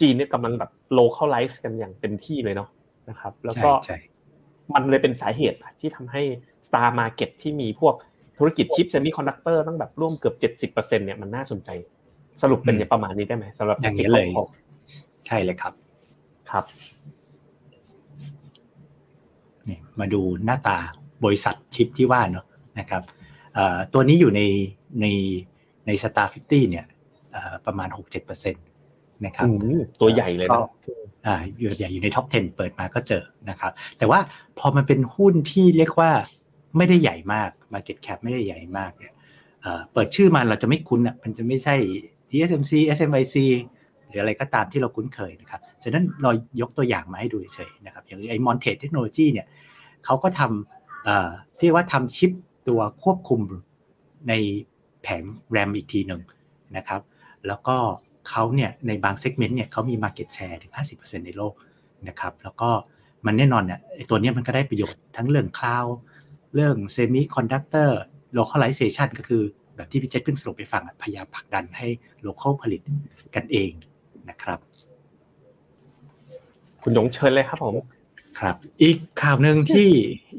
จีนเนี่ยกำลังแบบ localize กันอย่างเต็มที่เลยเนาะนะครับ แล้วก็ใช่ใช่มันเลยเป็นสาเหตุที่ทำให้ Star Market ที่มีพวก ธุรกิจชิป semiconductor ตั้งแบบร่วมเกือบ70%เนี่ยมันน่าสนใจ สรุปเป็นอย่างประมาณนี้ได้ไหมสำหรับอย่างนี้เลยของใช่เลยครับครับนี่มาดูหน้าตาบริษัทชิปที่ว่าเนาะนะครับเอ่อตัวนี้อยู่ในในใน Star Fifty เนี่ยเอ่อประมาณ 6-7%นะครับอืมตัวใหญ่เลยก็เนาะอ่าอยู่ใหญ่อยู่ใน top 10 เปิดมาก็เจอนะครับ แต่ว่าพอมันเป็นหุ้นที่เรียกว่า ไม่ได้ใหญ่มาก Market Cap ไม่ได้ใหญ่มากเนี่ยเปิดชื่อมาเราจะไม่คุ้นอะมันจะไม่ใช่ TSMC SMIC หรืออะไรก็ตามที่เราคุ้นเคยนะครับ ฉะนั้นเรายกตัวอย่างมาให้ดูเฉยๆนะครับ อย่างไอ้ Montage Technology เนี่ยเขาก็ทำเอ่อที่ว่าทำชิปตัวควบคุมในแผงแรมอีกทีหนึ่งนะครับ แล้วก็เขาเนี่ยในบาง segment เนี่ยเขามี Market Share ถึง 50%ในโลกนะครับ แล้วก็มันแน่นอนเนี่ยตัวเนี้ยมันก็ได้ประโยชน์ทั้งเรื่อง cloud เรื่อง semiconductor localization ก็คือแบบที่พี่เจษเพิ่งสรุปให้ฟังอะพยายามผลักดันให้ local ผลิตกันเองนะครับ คุณหยงเชิญเลยครับผมครับ อีกข่าวหนึ่งที่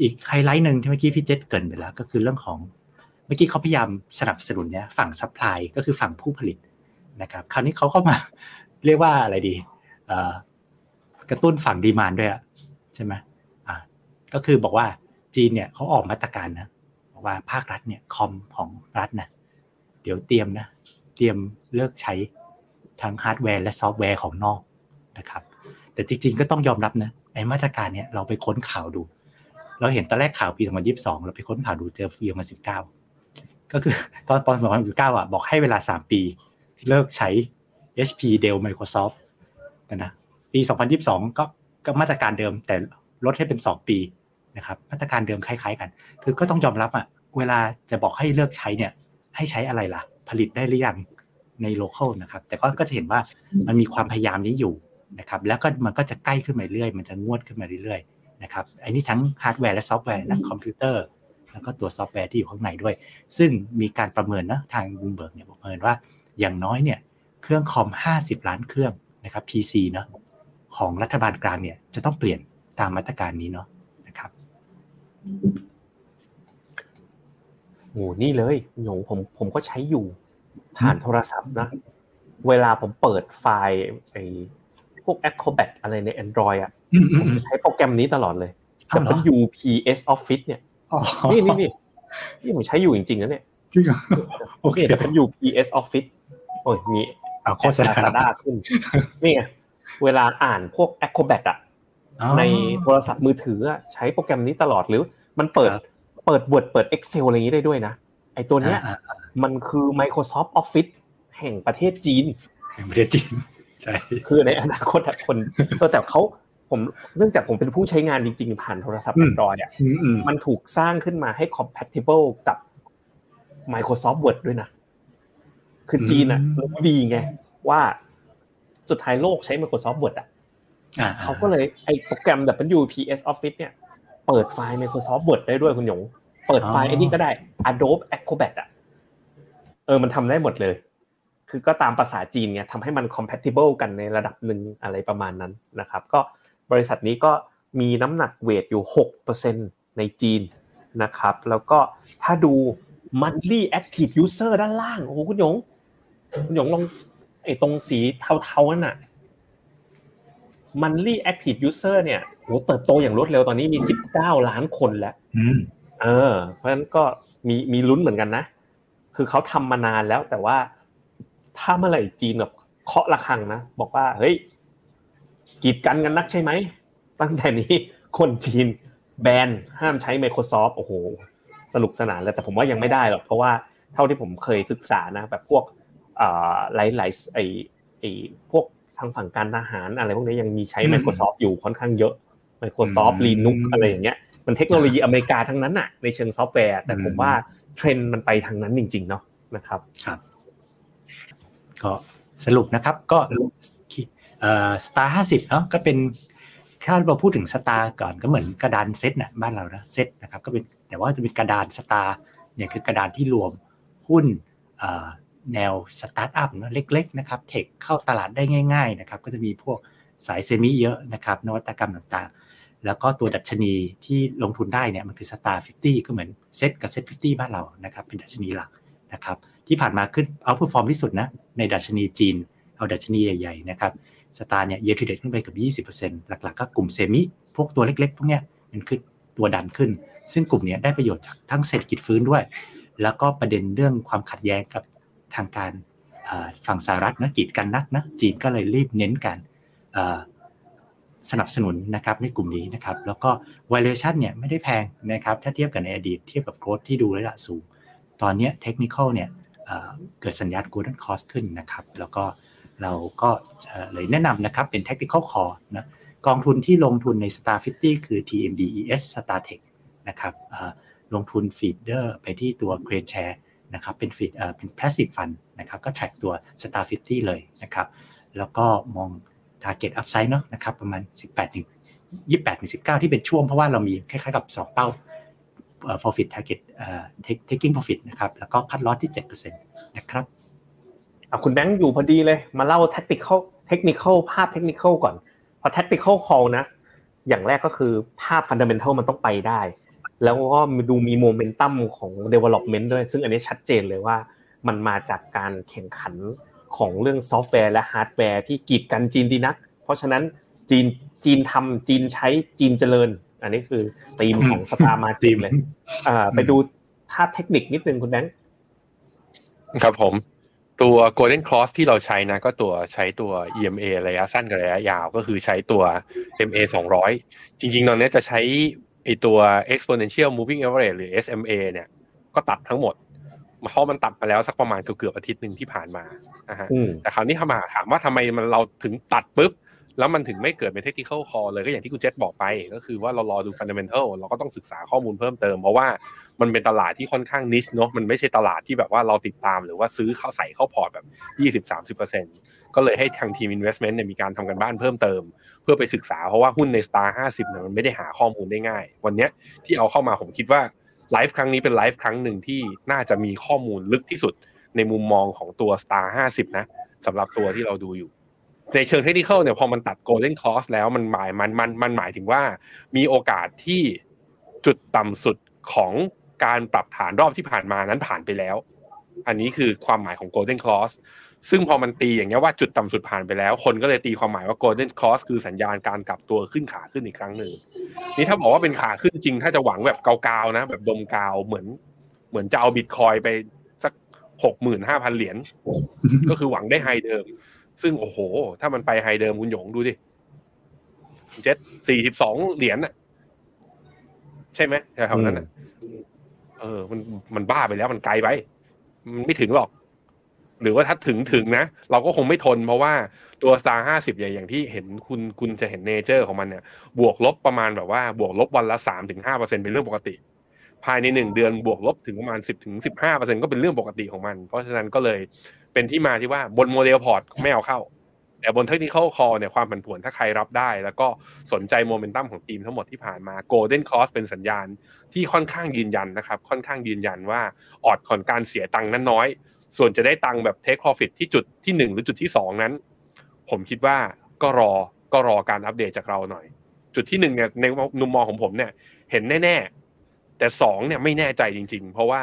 อีกไฮไลท์หนึ่งที่เมื่อกี้พี่เจษเกริ่นไปแล้ว ก็คือเรื่องของเมื่อกี้เขาพยายามสนับสนุนเนี่ยฝั่ง supply ก็คือฝั่งผู้ผลิตนะครับคราวนี้เขาก็มาเรียกว่าอะไรดีเอ่อกระตุ้นฝั่ง demand ด้วยอะใช่ไหมอ่าก็คือบอกว่า จีนเนี่ยเขาออกมาตรการนะบอกว่าภาครัฐเนี่ยคอมของรัฐนะเดี๋ยวเตรียมนะเตรียมเลิกใช้ทั้งฮาร์ดแวร์และซอฟต์แวร์ของนอกนะครับ แต่จริงๆก็ต้องยอมรับนะไอ้มาตรการเนี้ยเราไปค้นข่าวดู เราเห็นตอนแรกข่าวปี 2022 เราไปค้นข่าวดูเจอปี 2019 ก็คือตอนตอน2019อะบอกให้เวลา 3 ปี เลิกใช้ HP Dell Microsoft นะนะปี 2022 ก็ก็มาตรการเดิมแต่ลดให้เป็น 2 ปี นะครับมาตรการเดิมคล้ายๆกัน คือก็ต้องยอมรับอะเวลาจะบอกให้เลิกใช้เนี่ยให้ใช้อะไรล่ะ ผลิตได้หรือยังใน local นะครับ แต่ก็ก็จะเห็นว่ามันมีความพยายามนี้อยู่นะครับแล้วก็มันก็จะใกล้ขึ้นมาเรื่อยมันจะงวดขึ้นมาเรื่อยๆนะครับอันนี้ทั้งฮาร์ดแวร์และซอฟต์แวร์นะคอมพิวเตอร์แล้วก็ตัวซอฟต์แวร์ที่อยู่ข้างในด้วย ซึ่งมีการประเมินนะทางบูมเบิร์กเนี่ยประเมินว่าอย่างน้อยเนี่ยเครื่องคอม 50 ล้านเครื่องนะครับ PC เนาะของรัฐบาลกลางเนี่ยจะต้องเปลี่ยนตามมาตรการนี้เนาะนะครับ โอ้นี่เลยหยงผมผมก็ใช้อยู่ ผ่านโทรศัพท์นะ เวลาผมเปิดไฟล์ไอ้พวก Acrobat อะไรใน Android อะอืมอืผมมใช้โปรแกรมนี้ตลอดเลยอ้าวเหรอ WPS Office เนี่ยอ๋อนี่นี่นี่นี่ผมใช้อยู่จริงๆนะเนี่ยจริงเหรอโอเคนี่ WPS Office โอ้ยมีเอาโฆษณาซาด้าขึ้นนี่ไงเวลาอ่านพวก Acrobat อะอ๋อ ในโทรศัพท์มือถืออะใช้โปรแกรมนี้ตลอดหรือมันเปิดครับเปิด Word เปิด Excel อะไรอย่างนี้ได้ด้วยนะ ไอตัวเนี้ยอ่าอ่ามันคือ Microsoft Office แห่งประเทศจีน แห่งประเทศจีน ใช่ คือในอนาคตอะคนเออแต่เขาผมเนื่องจากผมเป็นผู้ใช้งานจริง ๆ ผ่านโทรศัพท์ Android อะอืมอืมมันถูกสร้างขึ้นมาให้ compatible กับ Microsoft Word ด้วยนะ คือจีนอะรู้ดีไง ว่าสุดท้ายโลกใช้ Microsoft Word อะอ่า เขาก็เลยไอโปรแกรม WPS Office เนี่ยเปิดไฟล์ Microsoft Word ได้ด้วยคุณหยง เปิดไฟล์ไอ้นี่ก็ได้ Adobe Acrobat อะเออมันทำได้หมดเลย คือก็ตามภาษาจีนไงทำให้มัน compatible กันในระดับหนึ่งอะไรประมาณนั้นนะครับ ก็บริษัทนี้ก็มีน้ำหนักเวทอยู่ 6%ในจีนนะครับ แล้วก็ถ้าดู monthly active user ด้านล่าง โอ้โหคุณหยง คุณหยงลองไอ้ตรงสีเทาๆนั่นน่ะ monthly active user เนี่ยโหเติบโตอย่างรวดเร็วตอนนี้มี 19 ล้านคนแล้วอืมเออ เพราะฉะนั้นก็มีมีลุ้นเหมือนกันนะ คือเขาทำมานานแล้วแต่ว่าถ้าเมื่อไหร่จีนแบบเคาะระฆังนะ บอกว่า เฮ้ย กีดกันกันนักใช่ไหม ตั้งแต่นี้คนจีนแบนห้ามใช้ Microsoft โอ้โห สนุกสนานแล้วแต่ผมว่ายังไม่ได้หรอก เพราะว่าเท่าที่ผมเคยศึกษานะ แบบพวกหลายหลายไอไอพวกทางฝั่งการทหารอะไรพวกนี้ยังมีใช้ Microsoft อยู่ค่อนข้างเยอะ Microsoft Linux อะไรอย่างเงี้ย มันเทคโนโลยีอเมริกาทั้งนั้นอะในเชิงซอฟต์แวร์ แต่ผมว่าเทรนด์มันไปทางนั้นจริง ๆ เนาะนะครับครับ ก็สรุปนะครับก็เอ่อ STAR ห้าสิบเนาะก็เป็นถ้าเราพูดถึง STAR ก่อนก็เหมือนกระดานเซตนะบ้านเรานะเซตนะครับก็เป็นแต่ว่าจะเป็นกระดาน STAR เนี่ยคือกระดานที่รวมหุ้น แนวสตาร์ทอัพเนาะเล็กๆนะครับ tech เข้าตลาดได้ง่าย ๆนะครับ ก็จะมีพวกสาย semi เยอะนะครับ นวัตกรรมต่างๆ แล้วก็ตัวดัชนีที่ลงทุนได้เนี่ยมันคือ STAR fifty ก็เหมือนเซตกับ SET fifty บ้านเรานะครับเป็นดัชนีหลักนะครับที่ผ่านมาขึ้น outperform ที่สุดนะในดัชนีจีน เอาดัชนีใหญ่ๆนะครับ STAR เนี่ย year to date ขึ้นไปกับ 20%หลักๆ ก็กลุ่ม semi พวกตัวเล็กๆ พวกเนี้ยมันขึ้นตัวดันขึ้น ซึ่งกลุ่มนี้ได้ประโยชน์จากทั้งเศรษฐกิจฟื้นด้วย แล้วก็ประเด็นเรื่องความขัดแย้งกับ ทางการฝั่งสหรัฐนะกีดกันนักนะจีนก็เลยรีบเน้นการสนับสนุนนะครับในกลุ่มนี้นะครับ แล้วก็ valuation เนี่ยไม่ได้แพงนะครับ ถ้าเทียบกับในอดีตเทียบกับโกรดที่ดูระดับสูง ตอนนี้เทคนิคเนี่ยเกิดสัญญาณ golden cross ขึ้นนะครับ แล้วก็เราก็เลยแนะนำนะครับเป็น tactical call นะกองทุนที่ลงทุนใน Star 50 คือ TMDES Star Tech นะครับลงทุน feeder ไปที่ตัว KraneShares นะครับเป็น feed เป็น passive fund นะครับก็ track ตัว Star 50 เลยนะครับแล้วก็มอง target upside เนาะนะครับประมาณ 18ถึง28ถึง19 ที่เป็นช่วงเพราะว่าเรามีคล้ายๆกับ 2 เป้า profit target taking profit นะครับแล้วก็ cut loss ที่7%นะครับคุณแบงค์อยู่พอดีเลยมาเล่าเทคนิคเทคนิคภาพเทคนิคก่อนพอเทคนิคcall นะอย่างแรกก็คือภาพ fundamental มันต้องไปได้ แล้วก็ดูมีโมเมนตัมของ development ด้วย ซึ่งอันนี้ชัดเจนเลยว่า มันมาจากการแข่งขันของเรื่องซอฟต์แวร์และฮาร์ดแวร์ที่กีดกันจีนดีนัก เพราะฉะนั้นจีนจีนทำจีนใช้จีนเจริญ อันนี้คือธีมของ STAR มาจีนเลยไปดูภาพเทคนิคนิดนึงคุณแบงค์ครับผมตัว Golden Cross ที่เราใช้นะก็ตัวใช้ตัว EMA ระยะสั้นกับระยะยาว ก็คือใช้ตัว MA 200 จริงๆ ตอนนี้จะใช้ ไอตัว exponential moving average หรือ SMA เนี่ย ก็ตัดทั้งหมดเพราะมันตัดมาแล้วสักประมาณเกือบอาทิตย์หนึ่งที่ผ่านมานะฮะแต่คราวนี้ทำมาถามว่าทำไมมันเราถึงตัดปุ๊บ แล้วมันถึงไม่เกิดเป็น technical call เลยก็อย่างที่คุณเจษบอกไป ก็คือว่าเรารอดู fundamental เราก็ต้องศึกษาข้อมูลเพิ่มเติม เพราะว่ามันเป็นตลาดที่ค่อนข้างนิชเนาะมันไม่ใช่ตลาดที่แบบว่าเราติดตามหรือว่าซื้อเข้าใส่เข้าพอร์ตแบบ 20-30%ก็เลยให้ทางทีม investment เนี่ยมีการทำกันบ้านเพิ่มเติม เพื่อไปศึกษาเพราะว่าหุ้นใน Star 50เนี่ยมันไม่ได้หาข้อมูลได้ง่าย วันนี้ที่เอาเข้ามาผมคิดว่าไลฟ์ครั้งนี้เป็นไลฟ์ครั้งหนึ่งที่น่าจะมีข้อมูลลึกที่สุดในมุมมองของตัว Star 50นะสำหรับตัวที่เราดูอยู่ ในเชิงเทคนิคเนี่ยพอมันตัด golden cross แล้วมันหมายมันมันมันหมายถึงว่ามีโอกาสที่จุดต่ำสุดของการปรับฐานรอบที่ผ่านมานั้นผ่านไปแล้ว อันนี้คือความหมายของ golden cross ซึ่งพอมันตีอย่างนี้ว่าจุดต่ำสุดผ่านไปแล้ว คนก็เลยตีความหมายว่า golden cross คือสัญญาณการกลับตัวขึ้นขาขึ้นอีกครั้งหนึ่งนี่ถ้าบอกว่าเป็นขาขึ้นจริง ถ้าจะหวังแบบกาวๆนะ แบบดมกาวเหมือน เหมือนจะเอาบิตคอยไปสักหกหมื่นห้าพันเหรียญก็คือหวังได้ไฮเดิม ซึ่งโอ้โห ถ้ามันไปไฮเดิมคุณหยงดูดิเจ็ดสี่สิบสองเหรียญน่ะ ใช่ไหมแถวนั้นน่ะ เออ มันมันบ้าไปแล้วมันไกลไป มันไม่ถึงหรอก หรือว่าถ้าถึงถึงนะ เราก็คงไม่ทนเพราะว่าตัว Star ห้าสิบอย่างที่เห็นคุณคุณจะเห็น nature ของมันเนี่ย บวกลบประมาณแบบว่า บวกลบวันละสามถึงห้าเปอร์เซ็นเป็นเรื่องปกติ ภายในหนึ่งเดือนบวกลบถึงประมาณสิบถึงสิบห้าเปอร์เซ็นก็เป็นเรื่องปกติของมัน เพราะฉะนั้นก็เลยเป็นที่มาที่ว่าบน model port ไม่เอาเข้า แต่บน tactical call เนี่ยความผันผวนถ้าใครรับได้ แล้วก็สนใจโมเมนตัมของธีมทั้งหมดที่ผ่านมา Golden Cross เป็นสัญญาณที่ค่อนข้างยืนยันนะครับ ค่อนข้างยืนยันว่า odds ของการเสียตังค์นั้นน้อย ส่วนจะได้ตังค์แบบ take profit ที่จุดที่ 1 หรือจุดที่ 2 นั้น ผมคิดว่าก็รอก็รอการอัปเดตจากเราหน่อย จุดที่1เนี่ยในมุมมองของผมเนี่ยเห็นแน่ๆ แต่2เนี่ยไม่แน่ใจจริง ๆ เพราะว่า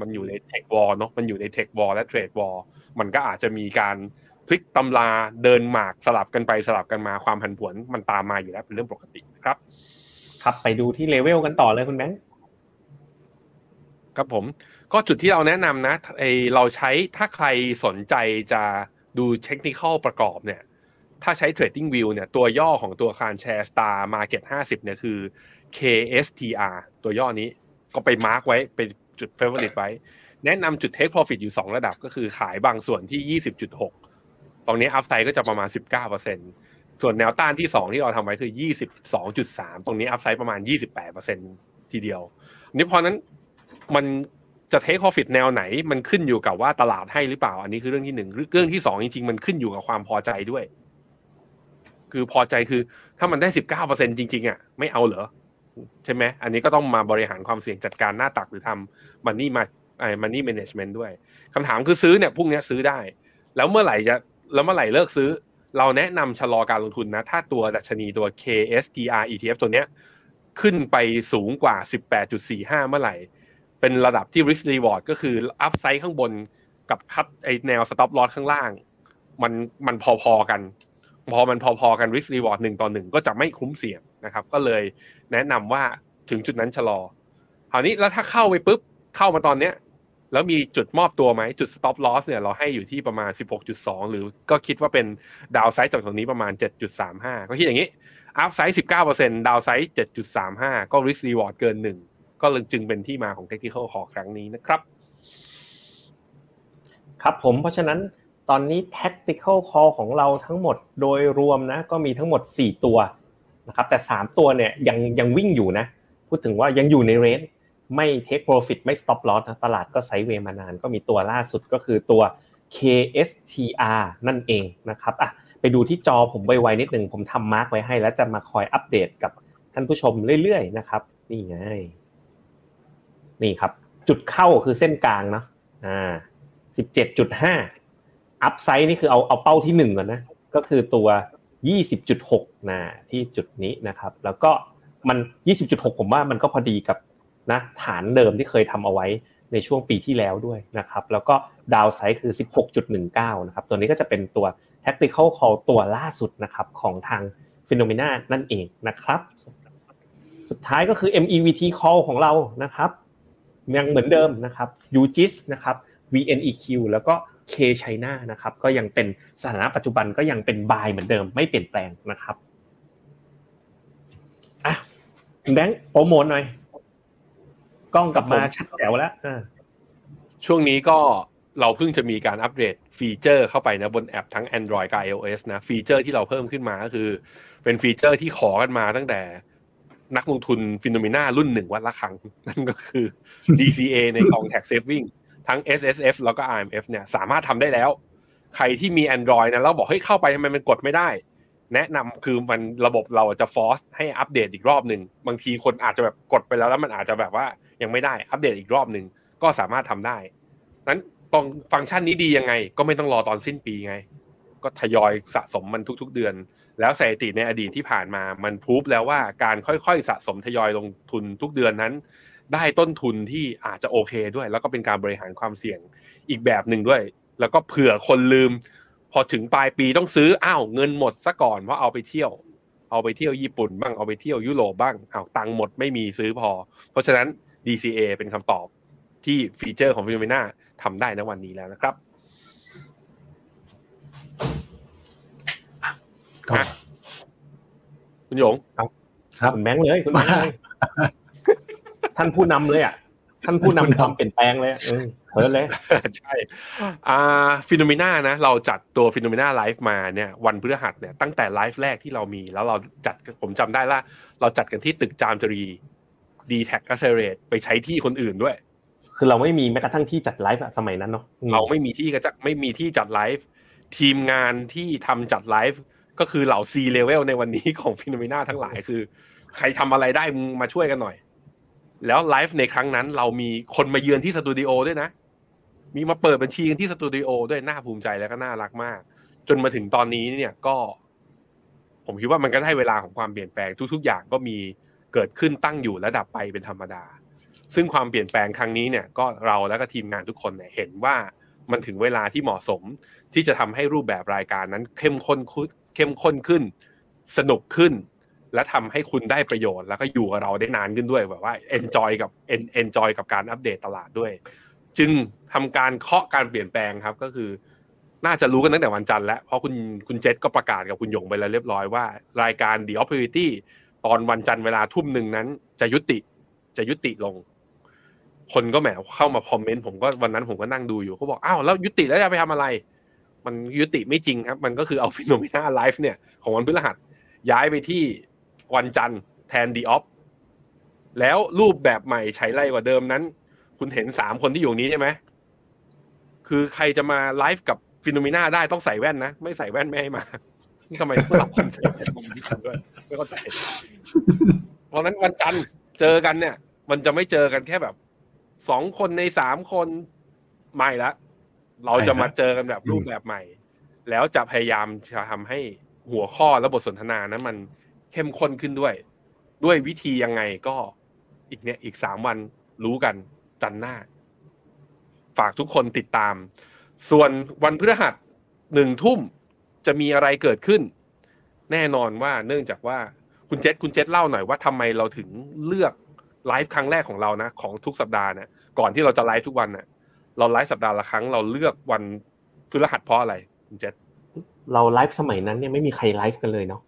มันอยู่ใน tech war เนาะมันอยู่ใน tech war และ trade war มันก็อาจจะมีการพลิกตำราเดินหมากสลับกันไปสลับกันมาความผันผวนมันตามมาอยู่แล้วเป็นเรื่องปกติครับ ครับไปดูที่เลเวลกันต่อเลยคุณแบงค์ครับผมก็จุดที่เราแนะนำนะไอเราใช้ถ้าใครสนใจจะดูเทคนิคประกอบเนี่ย ถ้าใช้ TradingView เนี่ยตัวย่อของตัว KraneShares Star Market 50เนี่ยคือ KSTR ตัวย่อนี้ก็ไป mark ไว้เป็นจุด favorite ไว้ แนะนำจุด take profit อยู่ 2 ระดับก็คือขายบางส่วนที่ 20.6 ตรงนี้ upside ก็จะประมาณ 19%ส่วนแนวต้านที่ 2 ที่เราทำไว้คือ 22.3 ตรงนี้ upside ประมาณ 28%ทีเดียวนี่เพราะนั้นมันจะ take profit แนวไหน มันขึ้นอยู่กับว่าตลาดให้หรือเปล่า อันนี้คือเรื่องที่หนึ่งเรื่องที่สองจริงๆ มันขึ้นอยู่กับความพอใจด้วย คือพอใจคือถ้ามันได้19%จริง ๆอะไม่เอาเหรอ ใช่ไหมอันนี้ก็ต้องมาบริหารความเสี่ยงจัดการหน้าตักหรือทำมันนี่มาไอ้มันนี่แมネจเมนต์ด้วยคำถามคือซื้อเนี่ยพรุ่งนี้ซื้อได้ แล้วเมื่อไหร่จะแล้วเมื่อไหร่เลิกซื้อ เราแนะนำชะลอการลงทุนนะ ถ้าตัวดัชนีตัว KSTR ETF ตัวเนี้ยขึ้นไปสูงกว่า 18.45 เมื่อไหร่ เป็นระดับที่ risk reward ก็คือ upside ข้างบนกับคัดไอแนว stop loss ข้างล่าง มันมันพอๆกัน พอมันพอๆกัน risk reward หนึ่งต่อหนึ่งก็จะไม่คุ้มเสี่ยง นะครับ ก็เลยแนะนำว่าถึงจุดนั้นชะลอคราวนี้แล้วถ้าเข้าไปปุ๊บเข้ามาตอนเนี้ยแล้วมีจุดมอบตัวไหมจุด stop loss เนี่ยเราให้อยู่ที่ประมาณ 16.2 หรือก็คิดว่าเป็นดาวไซด์จากตรงนี้ประมาณ 7.35 ก็คิดอย่างนี้อัพไซด์19%ดาวไซด์7.35 ก็ risk reward เกินหนึ่งก็เลยจึงเป็นที่มาของ technical call ครั้งนี้นะครับ ครับผมเพราะฉะนั้นตอนนี้ tactical call ของเราทั้งหมดโดยรวมนะก็มีทั้งหมด 4 ตัว นะครับแต่ 3 ตัวเนี่ยยังยังวิ่งอยู่นะ พูดถึงว่ายังอยู่ในเรนไม่ take profit ไม่ stop loss นะตลาดก็ไซด์เวย์มานานก็มีตัวล่าสุดก็คือตัว KSTR นั่นเองนะครับอะไปดูที่จอผมไวๆนิดหนึ่งผมทำมาร์กไว้ให้ แล้วจะมาคอยอัปเดตกับท่านผู้ชมเรื่อยๆนะครับ นี่ไง นี่ครับ จุดเข้าคือเส้นกลางเนาะอ่าสิบเจ็ดจุดห้าอัพไซด์นี่คือเอาเอาเป้าที่หนึ่งก่อนนะ ก็คือตัว ยี่สิบจุดหกนะที่จุดนี้นะครับ แล้วก็มันยี่สิบจุดหกผมว่ามันก็พอดีกับนะฐานเดิมที่เคยทำเอาไว้ในช่วงปีที่แล้วด้วยนะครับ แล้วก็ดาวไซด์คือ 16.19 นะครับ ตัวนี้ก็จะเป็นตัว tactical call ตัวล่าสุดนะครับของทาง phenomena นั่นเองนะครับ สุดท้ายก็คือ MEVT call ของเรานะครับยังเหมือนเดิมนะครับ UGIS นะครับ VNEQ แล้วก็ K China นะครับก็ยังเป็นสถานะปัจจุบันก็ยังเป็น buy เหมือนเดิมไม่เปลี่ยนแปลงนะครับอะแบงค์โปรโมทหน่อยกล้องกลับมาชัดแจ๋วแล้วช่วงนี้ก็เราเพิ่งจะมีการอัปเดตฟีเจอร์เข้าไปนะบนแอปทั้ง Android กับ iOS นะฟีเจอร์ที่เราเพิ่มขึ้นมาก็คือ เป็น feature ที่ขอกันมาตั้งแต่นักลงทุน Finnomena รุ่นหนึ่งวัดละครั้งนั่นก็คือ DCA ในกอง tax saving ทั้ง SSF แล้วก็ RMF เนี่ยสามารถทำได้แล้ว ใครที่มี Android นะแล้วบอกให้เข้าไปทำไมมันกดไม่ได้ แนะนำคือมันระบบเราจะ force ให้อัปเดตอีกรอบหนึ่งบางทีคนอาจจะแบบกดไปแล้วแล้วมันอาจจะแบบว่ายังไม่ได้อัปเดตอีกรอบหนึ่งก็สามารถทำได้นั้นตรงฟังก์ชันนี้ดียังไง ก็ไม่ต้องรอตอนสิ้นปีไง ก็ทยอยสะสมมันทุกๆเดือน แล้วสถิติในอดีตที่ผ่านมามันพูฟแล้วว่าการค่อยๆสะสมทยอยลงทุนทุกเดือนนั้น ได้ต้นทุนที่อาจจะโอเคด้วย แล้วก็เป็นการบริหารความเสี่ยงอีกแบบหนึ่งด้วย แล้วก็เผื่อคนลืม พอถึงปลายปีต้องซื้ออ้าวเงินหมดซะก่อนว่าเอาไปเที่ยว เอาไปเที่ยวญี่ปุ่นบ้างเอาไปเที่ยวยุโรปบ้างอ้าวตังค์หมดไม่มีซื้อพอ เพราะฉะนั้น DCA เป็นคำตอบที่ feature ของ p h e n o m e n a ทำได้ในวันนี้แล้วนะครับก็คุณหยงครับคุณแบงค์เลยคุณแบงค์เลย ท่านผู้นำเลยอะท่านผู้นำความเปลี่ยนแปลงเลยเออเพิร์เลยใช่อ่า Finnomena นะ เราจัดตัว Finnomena Live มาเนี่ยวันพฤหัสเนี่ยตั้งแต่ไลฟ์แรกที่เรามี แล้วเราจัดผมจำได้ละเราจัดกันที่ตึกจามจรี dtac Accelerate ไปใช้ที่คนอื่นด้วย คือเราไม่มีแม้กระทั่งที่จัดไลฟ์อะสมัยนั้นเนาะเราไม่มีที่กระจักไม่มีที่จัดไลฟ์ทีมงานที่ทำจัดไลฟ์ก็คือเหล่า C level ในวันนี้ของ Finnomena ทั้งหลายคือ ใครทำอะไรได้มึงมาช่วยกันหน่อย แล้วไลฟ์ในครั้งนั้นเรามีคนมาเยือนที่สตูดิโอด้วยนะ มีมาเปิดบัญชีกันที่สตูดิโอด้วยน่าภูมิใจแล้วก็น่ารักมาก จนมาถึงตอนนี้เนี่ยก็ ผมคิดว่ามันก็ได้เวลาของความเปลี่ยนแปลงทุก ๆ อย่างก็มีเกิดขึ้นตั้งอยู่และดับไปเป็นธรรมดา ซึ่งความเปลี่ยนแปลงครั้งนี้เนี่ยก็เราและก็ทีมงานทุกคนเนี่ยเห็นว่ามันถึงเวลาที่เหมาะสมที่จะทำให้รูปแบบรายการนั้นเข้มข้นขึ้นเข้มข้นขึ้น สนุกขึ้น และทำให้คุณได้ประโยชน์ แล้วก็อยู่กับเราได้นานขึ้นด้วยแบบว่า enjoy กับ enjoy กับการอัปเดตตลาดด้วย จึงทำการเคาะการเปลี่ยนแปลงครับก็คือ น่าจะรู้กันตั้งแต่วันจันทร์แล้ว เพราะคุณคุณเจษก็ประกาศกับคุณหยงไปแล้วเรียบร้อยว่า รายการ The Opportunity ตอนวันจันทร์เวลาทุ่มหนึ่งนั้น จะยุติจะยุติลง คนก็แหมเข้ามาคอมเมนต์ผมก็วันนั้นผมก็นั่งดูอยู่เขาบอกอ้าวแล้วยุติแล้วจะไปทำอะไร มันยุติไม่จริงครับ มันก็คือเอา Finnomena Live เนี่ย ของวันพฤหัสย้ายไปที่ วันจันทร์แทน The Oppแล้วรูปแบบใหม่ไฉไลกว่าเดิมนั้น คุณเห็นสามคนที่อยู่นี้ใช่ไหมคือใครจะมาไลฟ์กับ FINNOMENA ได้ต้องใส่แว่นนะ ไม่ใส่แว่นไม่ให้มาทำไมต้องรับคนใส่แว่นด้วยไม่เข้าใจเพราะนั้นวันจันทร์เจอกันเนี่ย มันจะไม่เจอกันแค่แบบสองคนในสามคนไม่ละเราจะมาเจอกันแบบรูปแบบใหม่ แล้วจะพยายามจะทำให้หัวข้อและบทสนทนานั้นมัน เข้มข้นขึ้นด้วย ด้วยวิธียังไงก็อีกเนี่ยอีกสามวันรู้กันจันหน้า ฝากทุกคนติดตาม ส่วนวันพฤหัสหนึ่งทุ่มจะมีอะไรเกิดขึ้น แน่นอนว่าเนื่องจากว่าคุณเจษคุณเจษเล่าหน่อยว่าทำไมเราถึงเลือกไลฟ์ครั้งแรกของเรานะ ของทุกสัปดาห์นะก่อนที่เราจะไลฟ์ทุกวันนะเราไลฟ์สัปดาห์ละครั้งเราเลือกวันพฤหัสเพราะอะไร คุณเจษเราไลฟ์สมัยนั้นเนี่ยไม่มีใครไลฟ์กันเลยเนาะ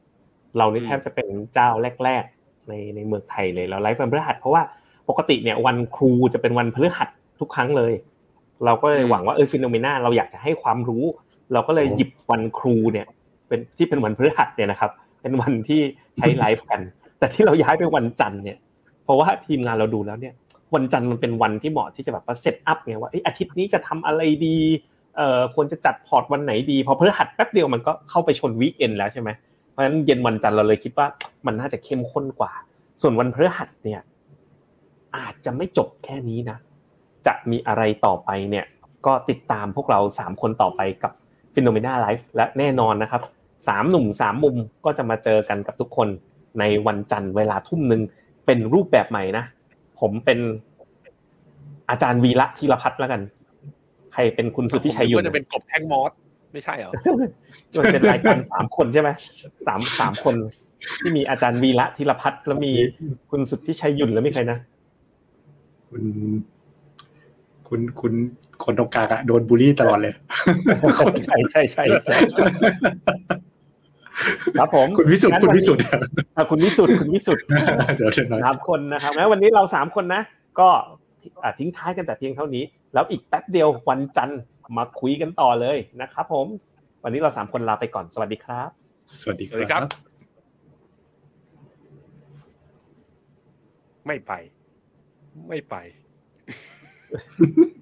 เรานี่แทบจะเป็นเจ้าแรก ๆ ในในเมืองไทยเลยเราไลฟ์วันพฤหัส เพราะว่าปกติเนี่ยวันครูจะเป็นวันพฤหัสทุกครั้งเลย เราก็เลยหวังว่าเออ FINNOMENA เราอยากจะให้ความรู้ เราก็เลยหยิบวันครูเนี่ยเป็นที่เป็นวันพฤหัสเนี่ยนะครับ เป็นวันที่ใช้ไลฟ์กัน แต่ที่เราย้ายไปวันจันทร์เนี่ยเพราะว่าทีมงานเราดูแล้วเนี่ย วันจันทร์มันเป็นวันที่เหมาะที่จะแบบว่า set up ไงว่าอาทิตย์นี้จะทำอะไรดีเอ่อควรจะจัดพอร์ตวันไหนดีพอพฤหัสแป๊บเดียวมันก็เข้าไปชนวีคเอนแล้วใช่ไหม เพราะฉะนั้นเย็นวันจันทร์เราเลยคิดว่ามันน่าจะเข้มข้นกว่า ส่วนวันพฤหัสเนี่ย อาจจะไม่จบแค่นี้นะ จะมีอะไรต่อไปเนี่ย ก็ติดตามพวกเราสามคนต่อไปกับ p h e n o m e n a Life และแน่นอนนะครับสามหนุ่มสามมุมก็จะมาเจอกันกับทุกคนในวันจันทร์เวลาทุ่มหนึ่งเป็นรูปแบบใหม่นะ ผมเป็นอาจารย์วีระธีรพัฒน์แล้วกัน ใครเป็นคุณสุทธิชัยยุนก็จะเป็นกบแท่งมอส ไม่ใช่เหรอมันเป็นรายการสามคนใช่ไหมสามสามคน ที่มีอาจารย์วีระธีรพัฒน์แล้วมีคุณสุทธิชัยยุนแล้วมีใครนะคุณคุณคุณคนตรงกลางอะโดนบูลลี่ตลอดเลยใช่ใช่ใช่ใช่ครับผมคุณวิสุทธิ์คุณวิสุทธิ์อะคุณวิสุทธิ์คุณวิสุทธิ์เดี๋ยวเดี๋ยวนะสามคนนะครับแม้วันนี้เราสามคนนะ ก็อะทิ้งท้ายกันแต่เพียงเท่านี้ แล้วอีกแป๊บเดียววันจันทร์ มาคุยกันต่อเลยนะครับผม วันนี้เราสามคนลาไปก่อนสวัสดีครับสวัสดีสวัสดีครับ ไม่ไป ไม่ไป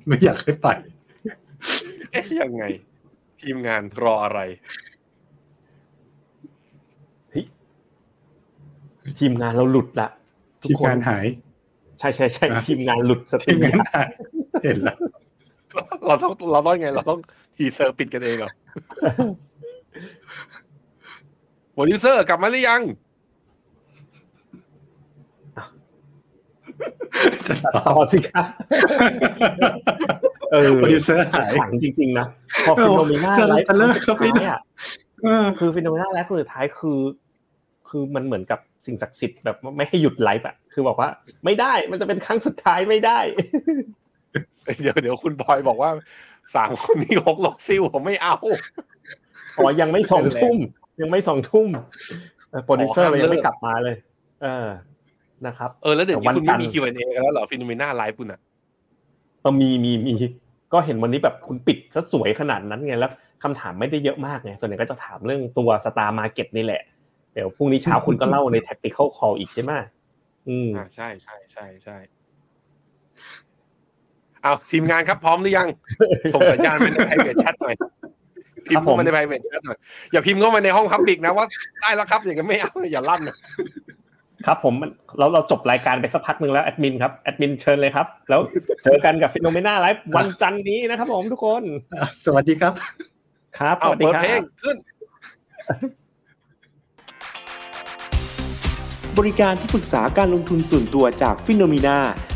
ไม่อยากให้ไป เอ๊ะยังไง ทีมงานรออะไรทีมงานเราหลุดละทุกทีมคนงานหาย ใช่ใช่ใช่อะทีมงานหลุดสทีติมงานหายเห็นแล้ว เราต้องเราต้องไง เราต้องทีเซอร์ปิดกันเองเหรอโปรดิวเซอร์กลับมาหรือยังจะต่อสิครับเออโปรดิวเซอร์หายขังจริง ๆ นะ พอฟิโนเมนาไลฟ์เลิกครับพี่ท้ายคือฟิโนเมนาไลฟ์สุดท้ายคือ คือมันเหมือนกับสิ่งศักดิ์สิทธิ์แบบไม่ให้หยุดไลฟ์อะคือบอกว่า ไม่ได้มันจะเป็นครั้งสุดท้ายไม่ได้ เดี๋ยวเดี๋ยวคุณบอยบอกว่าสามคนนี้หกลกซิ่วผมไม่เอาอ๋อยังไม่สองทุ่ม ยังไม่สองทุ่มเออโปรดิวเซอร์เรายังไม่กลับมาเลย เออนะครับ เออแล้วเดี๋ยวแต่วันี้นคุณจัไม่นทร์มี Q&A กันแล้วเหรอฟิโนเมนาไลฟ์คุณอะเออมีมีมี ก็เห็นวันนี้แบบคุณปิดซะสวยขนาดนั้นไงแล้วคำถามไม่ได้เยอะมากไงส่วนใหญ่ก็จะถามเรื่องตัวสตาร์มาเก็ตนี่แหละ เดี๋ยวพรุ่งนี้เช้าคุณก็เล่าใน tactical call อีกใช่ไหมอืมอ่าใช่ใช่ใช่ใช่ เอาทีมงานครับพร้อมหรือยัง ส่งสัญญาณมาใน private chat หน่อยพิมพ์เข้ามาใน private chat หน่อยอย่าพิมพ์เข้ามาในห้องพับบิกนะว่าได้แล้วครับอย่างนั้นไม่เอาอย่าลั่นนะครับผมมันเราเราจบรายการไปสักพักหนึ่งแล้วแอดมินครับแอดมินเชิญเลยครับ แล้วเจอกันกับ FINNOMENA Live วันจันทร์นี้นะครับผมทุกคน สวัสดีครับ ครับ สวัสดีครับ เอาเปิดเพลงขึ้น บริการที่ปรึกษาการลงทุนส่วนตัวจาก FINNOMENA